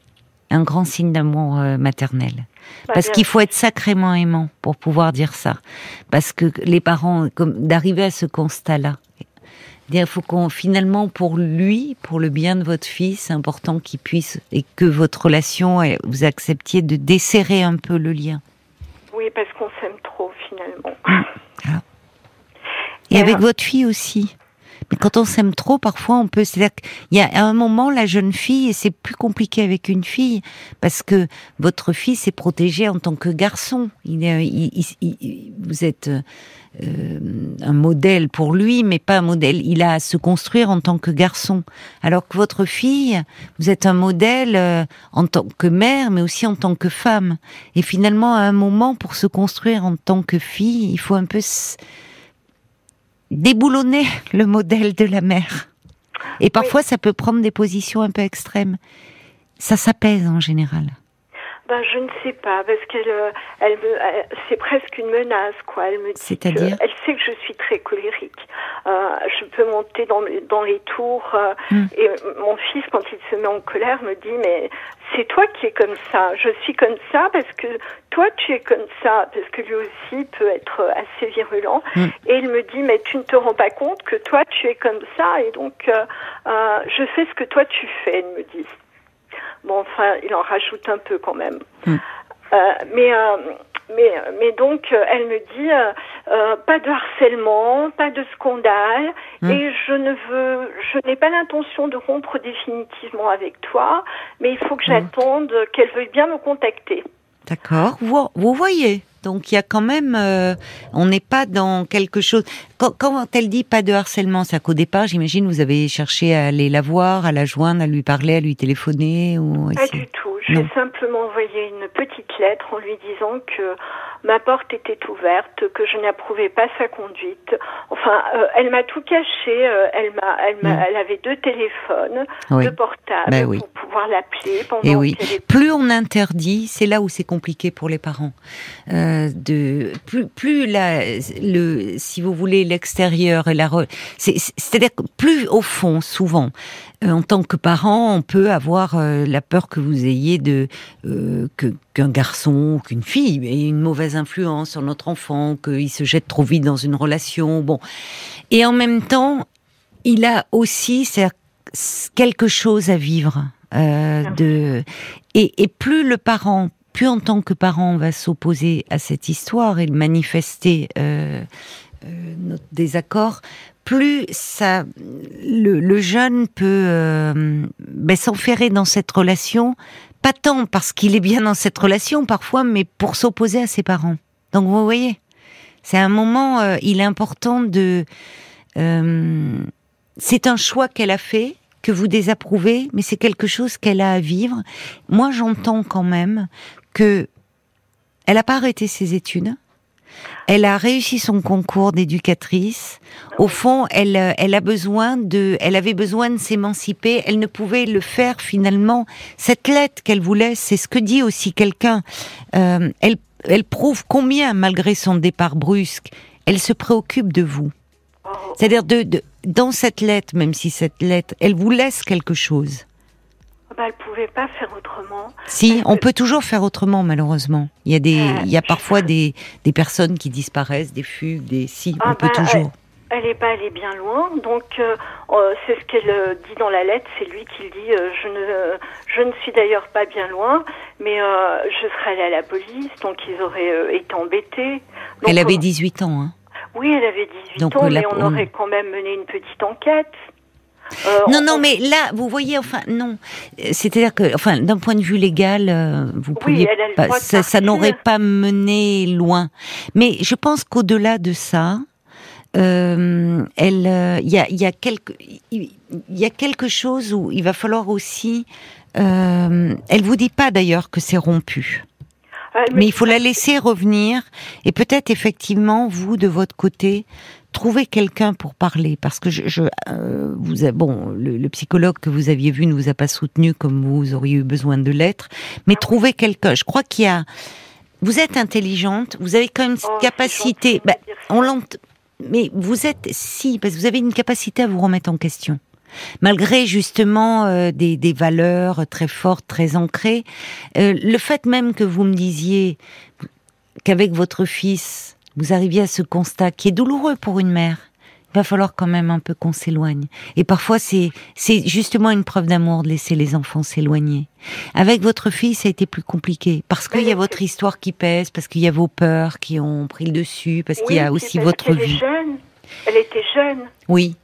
un grand signe d'amour euh, maternel. Bah, Parce qu'il faut être sacrément aimant pour pouvoir dire ça. Parce que les parents, comme d'arriver à ce constat-là, il faut qu'on finalement pour lui, pour le bien de votre fils, c'est important qu'il puisse et que votre relation, vous acceptiez de desserrer un peu le lien. Oui, parce qu'on s'aime trop finalement. Ah. Et, avec votre fille aussi. Mais quand on s'aime trop, parfois on peut. C'est-à-dire qu'il y a un moment, la jeune fille, et c'est plus compliqué avec une fille, parce que votre fils est protégé en tant que garçon. Il est, vous êtes un modèle pour lui, mais pas un modèle. Il a à se construire en tant que garçon. Alors que votre fille, vous êtes un modèle euh, en tant que mère, mais aussi en tant que femme. Et finalement, à un moment, pour se construire en tant que fille, il faut un peu déboulonner le modèle de la mère. Et parfois, ça peut prendre des positions un peu extrêmes. Ça s'apaise en général. Ben, je ne sais pas, parce qu'elle, euh, elle me, c'est presque une menace, quoi. Elle me dit, C'est-à-dire elle sait que je suis très colérique. Euh, je peux monter dans, dans les tours. Euh, hmm. Et mon fils, quand il se met en colère, me dit, mais c'est toi qui es comme ça. Je suis comme ça parce que toi, tu es comme ça, parce que lui aussi peut être assez virulent. Hmm. Et il me dit, mais tu ne te rends pas compte que toi, tu es comme ça, et donc je fais ce que toi tu fais. Il me dit. Bon, enfin, il en rajoute un peu quand même. Hmm. Euh, mais, euh, mais, mais donc, euh, elle me dit pas de harcèlement, pas de scandale, hmm. et je ne veux, je n'ai pas l'intention de rompre définitivement avec toi, mais il faut que hmm. j'attende qu'elle veuille bien me contacter. D'accord. Vous, vous voyez donc il y a quand même, euh, on n'est pas dans quelque chose. Quand, quand, elle dit pas de harcèlement, c'est qu'au départ, j'imagine, vous avez cherché à aller la voir, à la joindre, à lui parler, à lui téléphoner ou. Pas du tout. J'ai simplement envoyé une petite lettre en lui disant que ma porte était ouverte, que je n'approuvais pas sa conduite. Enfin, euh, elle m'a tout caché. Euh, elle m'a, elle, m'a, mm. elle avait deux téléphones, deux portables ben pour pouvoir l'appeler pendant. Et oui. Plus on interdit, c'est là où c'est compliqué pour les parents. Euh, de plus, plus la, le, si vous voulez, l'extérieur et la, c'est, c'est-à-dire plus au fond, souvent, en tant que parent, on peut avoir euh, la peur que vous ayez de euh, qu'un garçon ou qu'une fille ait une mauvaise influence sur notre enfant, qu'il se jette trop vite dans une relation. Bon, et en même temps, il a aussi quelque chose à vivre. de et, et plus le parent, plus en tant que parent, on va s'opposer à cette histoire et manifester notre désaccord, plus ça, le, jeune peut euh, ben, s'enferrer dans cette relation, pas tant parce qu'il est bien dans cette relation parfois, mais pour s'opposer à ses parents. Donc vous voyez, c'est un moment, euh, il est important de... Euh, c'est un choix qu'elle a fait, que vous désapprouvez, mais c'est quelque chose qu'elle a à vivre. Moi, j'entends quand même que elle n'a pas arrêté ses études. Elle a réussi son concours d'éducatrice. Au fond, elle, elle a besoin de, elle avait besoin de s'émanciper. Elle ne pouvait le faire finalement. Cette lettre qu'elle vous laisse, c'est ce que dit aussi quelqu'un. Euh, elle, elle prouve combien, malgré son départ brusque, elle se préoccupe de vous. C'est-à-dire de, de, dans cette lettre, même si cette lettre, elle vous laisse quelque chose. Bah, elle pouvait pas faire autrement. Si, on peut toujours faire autrement, malheureusement. Il y a des, il y a parfois des, des personnes qui disparaissent, des fugues, des si, on ah peut bah, toujours. Elle, est pas allée bien loin, donc euh, euh, c'est ce qu'elle euh, dit dans la lettre. C'est lui qui le dit. je ne, je ne suis d'ailleurs pas bien loin, mais je serais allée à la police, donc ils auraient été embêtés. elle avait 18 ans, hein. Oui, elle avait 18 ans, mais on aurait quand même mené une petite enquête. Euh, non, non, mais là, vous voyez, enfin, non. C'est-à-dire que, enfin, d'un point de vue légal, euh, vous pouviez ça, n'aurait pas mené loin. Mais je pense qu'au-delà de ça, euh, elle, il y a, y a quelque, il y a quelque chose où il va falloir aussi. elle vous dit pas d'ailleurs que c'est rompu. mais il faut la laisser revenir et peut-être effectivement vous de votre côté trouver quelqu'un pour parler, parce que je, je euh, vous bon, le, psychologue que vous aviez vu ne vous a pas soutenu comme vous auriez eu besoin de l'être, mais trouver quelqu'un. Je crois qu'il y a, vous êtes intelligente, vous avez quand même cette oh, capacité. Bah, on mais vous êtes si, parce que vous avez une capacité à vous remettre en question. Malgré justement euh, des, des, valeurs très fortes, très ancrées, euh, le fait même que vous me disiez qu'avec votre fils, vous arriviez à ce constat qui est douloureux pour une mère, il va falloir quand même un peu qu'on s'éloigne. Et parfois, c'est, c'est justement une preuve d'amour de laisser les enfants s'éloigner. Avec votre fille, ça a été plus compliqué parce qu'il y a votre histoire qui pèse, parce qu'il y a vos peurs qui ont pris le dessus, parce qu'il y a aussi votre vie. Jeune. Elle était jeune. Oui,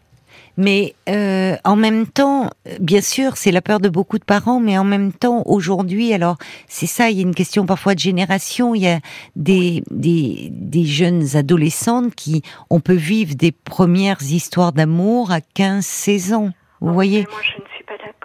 mais euh, en même temps, bien sûr, c'est la peur de beaucoup de parents, mais en même temps, aujourd'hui, alors c'est ça, il y a une question parfois de génération. Il y a des, des, des jeunes adolescentes qui, on peut vivre des premières histoires d'amour à 15-16 ans. Vous oh, voyez? Moi, je ne suis pas d'accord.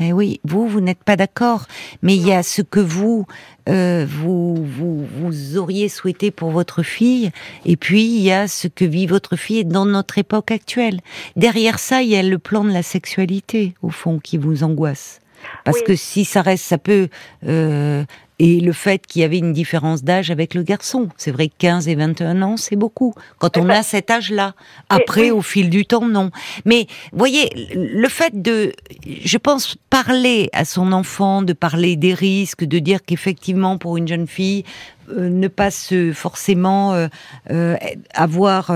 Eh oui, vous, vous n'êtes pas d'accord, mais il y a ce que vous, euh, vous, vous, vous auriez souhaité pour votre fille, et puis il y a ce que vit votre fille dans notre époque actuelle. Derrière ça, il y a le plan de la sexualité, au fond, qui vous angoisse. Parce que si ça reste, ça peut euh, et le fait qu'il y avait une différence d'âge avec le garçon. C'est vrai que 15 et 21 ans, c'est beaucoup. Quand on a cet âge-là. Après, au fil du temps, non. Mais, voyez, le fait de, je pense, parler à son enfant, de parler des risques, de dire qu'effectivement, pour une jeune fille, euh, ne pas se forcément euh, euh, avoir,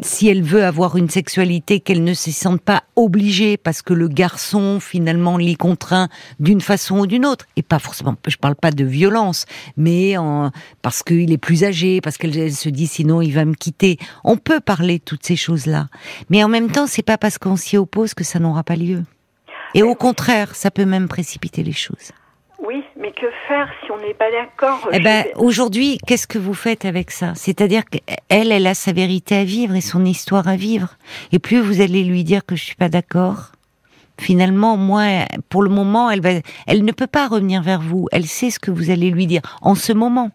si elle veut avoir une sexualité, qu'elle ne se sente pas obligée parce que le garçon finalement l'y contraint d'une façon ou d'une autre. Et pas forcément, je parle pas de violence, mais en, parce qu'il est plus âgé, parce qu'elle se dit sinon il va me quitter. On peut parler de toutes ces choses-là, mais en même temps, c'est pas parce qu'on s'y oppose que ça n'aura pas lieu. Et au contraire, ça peut même précipiter les choses. Oui, mais que faire si on n'est pas d'accord Eh ben, aujourd'hui, qu'est-ce que vous faites avec ça? C'est-à-dire qu'elle, elle a sa vérité à vivre et son histoire à vivre. Et plus vous allez lui dire que je suis pas d'accord, finalement, moi, pour le moment, elle va, elle ne peut pas revenir vers vous. Elle sait ce que vous allez lui dire en ce moment.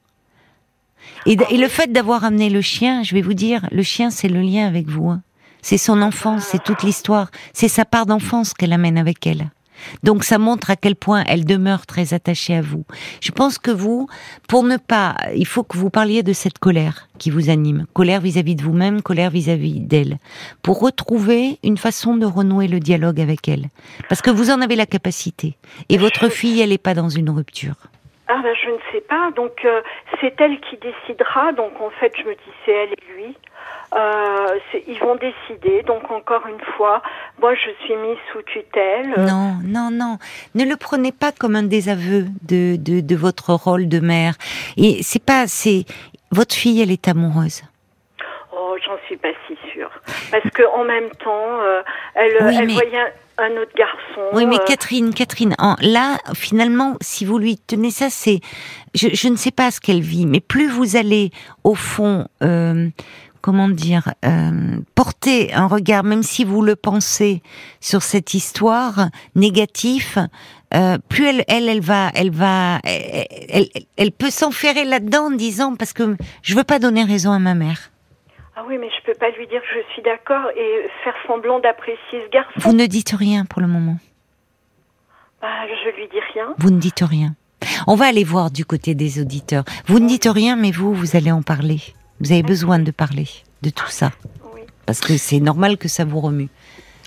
Et, et le fait d'avoir amené le chien, je vais vous dire, le chien, c'est le lien avec vous. Hein. C'est son enfance, c'est toute l'histoire, c'est sa part d'enfance qu'elle amène avec elle. Donc ça montre à quel point elle demeure très attachée à vous. Je pense que vous, pour ne pas, il faut que vous parliez de cette colère qui vous anime, colère vis-à-vis de vous-même, colère vis-à-vis d'elle, pour retrouver une façon de renouer le dialogue avec elle. Parce que vous en avez la capacité. Et votre fille, elle n'est pas dans une rupture. Ah ben je ne sais pas. Donc euh, c'est elle qui décidera. Donc en fait, je me dis c'est elle et lui. Euh, ils vont décider. Donc encore une fois, moi je suis mise sous tutelle. Non, non, non. Ne le prenez pas comme un désaveu de, de, de votre rôle de mère. Et c'est pas, c'est votre fille, elle est amoureuse. Oh, j'en suis pas si sûre. Parce que en même temps, euh, elle, elle voyait un autre garçon. Oui, mais Catherine, Catherine, là, finalement, si vous lui tenez ça, c'est, je, je, ne sais pas ce qu'elle vit, mais plus vous allez au fond, euh, comment dire, euh, porter un regard, même si vous le pensez, sur cette histoire négatif, euh, plus elle, elle, elle va, elle va, elle, elle, peut s'enferrer là-dedans en disant parce que je veux pas donner raison à ma mère. Ah oui, mais je peux pas lui dire que je suis d'accord et faire semblant d'apprécier ce garçon. Vous ne dites rien pour le moment. Bah, je lui dis rien. Vous ne dites rien. On va aller voir du côté des auditeurs. Vous ne dites rien, mais vous, vous allez en parler. Vous avez besoin de parler de tout ça. Parce que c'est normal que ça vous remue.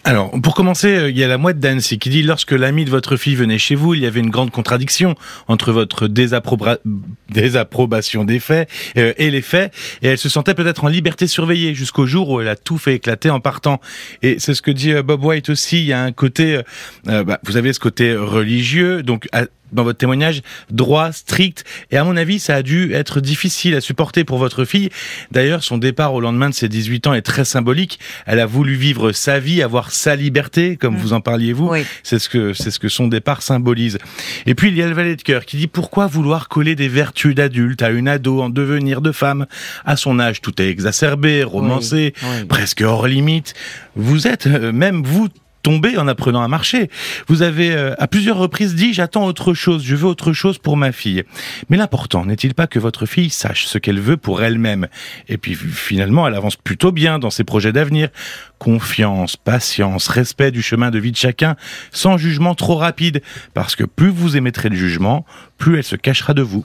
Alors, pour commencer, euh, il y a la mouette d'Annecy qui dit lorsque l'ami de votre fille venait chez vous, il y avait une grande contradiction entre votre désapprobation des faits euh, et les faits, et elle se sentait peut-être en liberté surveillée jusqu'au jour où elle a tout fait éclater en partant. Et c'est ce que dit euh, Bob White aussi. Il y a un côté, bah, vous avez ce côté religieux, donc dans votre témoignage, droit, strict. Et à mon avis, ça a dû être difficile à supporter pour votre fille. D'ailleurs, son départ au lendemain de ses 18 ans est très symbolique. Elle a voulu vivre sa vie, avoir sa liberté, comme mm. vous en parliez vous. C'est ce que c'est ce que son départ symbolise. Et puis il y a le valet de cœur qui dit pourquoi vouloir coller des vertus d'adulte à une ado en devenir de femme? À son âge, tout est exacerbé, romancé, presque hors limite. Vous êtes euh, même vous tombé en apprenant à marcher. Vous avez euh, à plusieurs reprises dit j'attends autre chose, je veux autre chose pour ma fille. Mais l'important n'est-il pas que votre fille sache ce qu'elle veut pour elle-même? Et puis finalement, elle avance plutôt bien dans ses projets d'avenir. Confiance, patience, respect du chemin de vie de chacun, sans jugement trop rapide, parce que plus vous émettrez le jugement, plus elle se cachera de vous.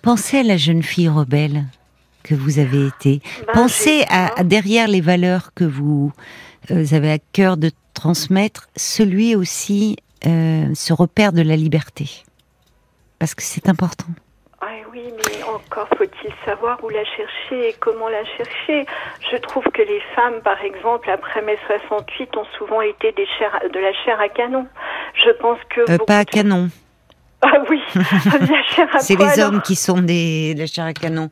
Pensez à la jeune fille rebelle que vous avez été. Bah, Pensez à derrière les valeurs que vous vous avez à cœur de transmettre celui aussi, euh, ce repère de la liberté. Parce que c'est important. Ah oui, mais encore faut-il savoir où la chercher et comment la chercher. Je trouve que les femmes, par exemple, après mai 68, ont souvent été des de la chair à canon. Je pense que... Euh, pas à canon. Ah oui, C'est les hommes qui sont des la chair à canon.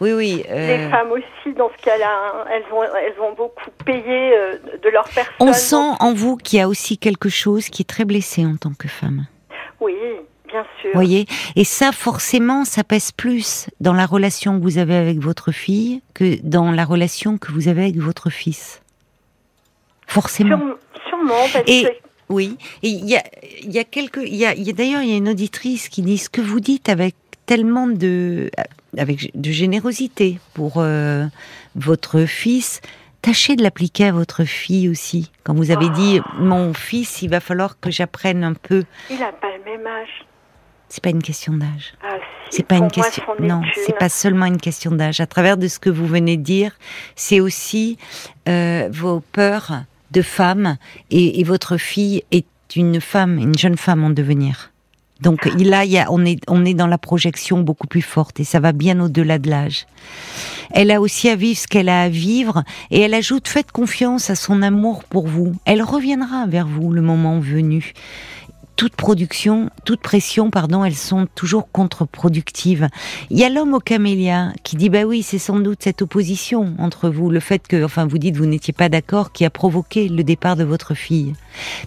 Oui, oui. Euh... Les femmes aussi, dans ce cas-là, hein. elles, ont, elles ont beaucoup payé euh, de leur personne. On sent en vous qu'il y a aussi quelque chose qui est très blessé en tant que femme. Oui, bien sûr. Voyez, et ça, forcément, ça pèse plus dans la relation que vous avez avec votre fille que dans la relation que vous avez avec votre fils. Forcément. sûrement, parce et, oui, il y a, y a quelques, il y a, d'ailleurs il y a une auditrice qui dit ce que vous dites avec tellement de, avec de générosité pour euh, votre fils. Tâchez de l'appliquer à votre fille aussi. Quand vous avez dit mon fils, il va falloir que j'apprenne un peu. Il n'a pas le même âge. C'est pas une question d'âge. Ah, c'est pas une question. non, c'est pas seulement une question d'âge. À travers de ce que vous venez de dire, c'est aussi euh, vos peurs de femmes et, votre fille est une femme, une jeune femme en devenir. Donc là, y a, on est dans la projection beaucoup plus forte et ça va bien au-delà de l'âge. Elle a aussi à vivre ce qu'elle a à vivre et elle ajoute faites confiance à son amour pour vous. Elle reviendra vers vous le moment venu toute production, toute pression, pardon, elles sont toujours contre-productives. Il y a l'homme au camélia qui dit bah oui, c'est sans doute cette opposition entre vous, le fait que, enfin, vous dites vous n'étiez pas d'accord, qui a provoqué le départ de votre fille.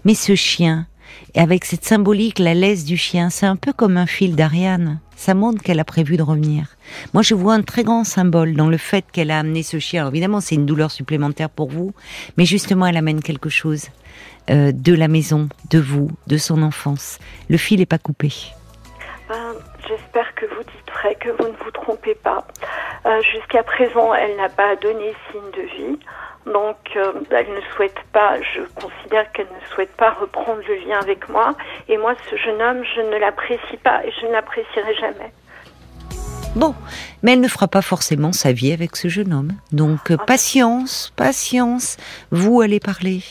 Mais ce chien, avec cette symbolique, la laisse du chien, c'est un peu comme un fil d'Ariane. Ça montre qu'elle a prévu de revenir. Moi, je vois un très grand symbole dans le fait qu'elle a amené ce chien. Alors, évidemment, c'est une douleur supplémentaire pour vous, mais justement, elle amène quelque chose. Euh, de la maison, de vous, de son enfance. Le fil n'est pas coupé. Ben, j'espère que vous dites vrai, que vous ne vous trompez pas. Euh, jusqu'à présent, elle n'a pas donné signe de vie. Donc, euh, elle ne souhaite pas, je considère qu'elle ne souhaite pas reprendre le lien avec moi. Et moi, ce jeune homme, je ne l'apprécie pas et je ne l'apprécierai jamais. Bon, mais elle ne fera pas forcément sa vie avec ce jeune homme. Donc, ah. patience, patience. Vous allez parler.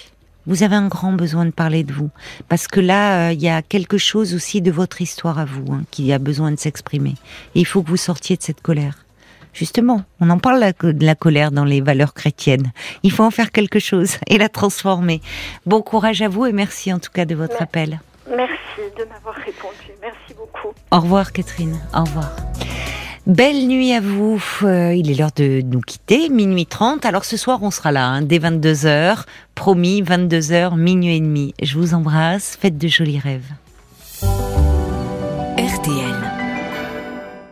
Vous avez un grand besoin de parler de vous, parce que là, euh, il y a quelque chose aussi de votre histoire à vous hein, qui a besoin de s'exprimer. Et il faut que vous sortiez de cette colère. Justement, on en parle de la colère dans les valeurs chrétiennes. Il faut en faire quelque chose et la transformer. Bon courage à vous et merci en tout cas de votre appel. Merci de m'avoir répondu. Merci beaucoup. Au revoir Catherine. Au revoir. Belle nuit à vous. Euh, il est l'heure de nous quitter, minuit 30. Alors ce soir, on sera là, hein, dès 22h. Promis, 22h, minuit et demi. Je vous embrasse. Faites de jolis rêves.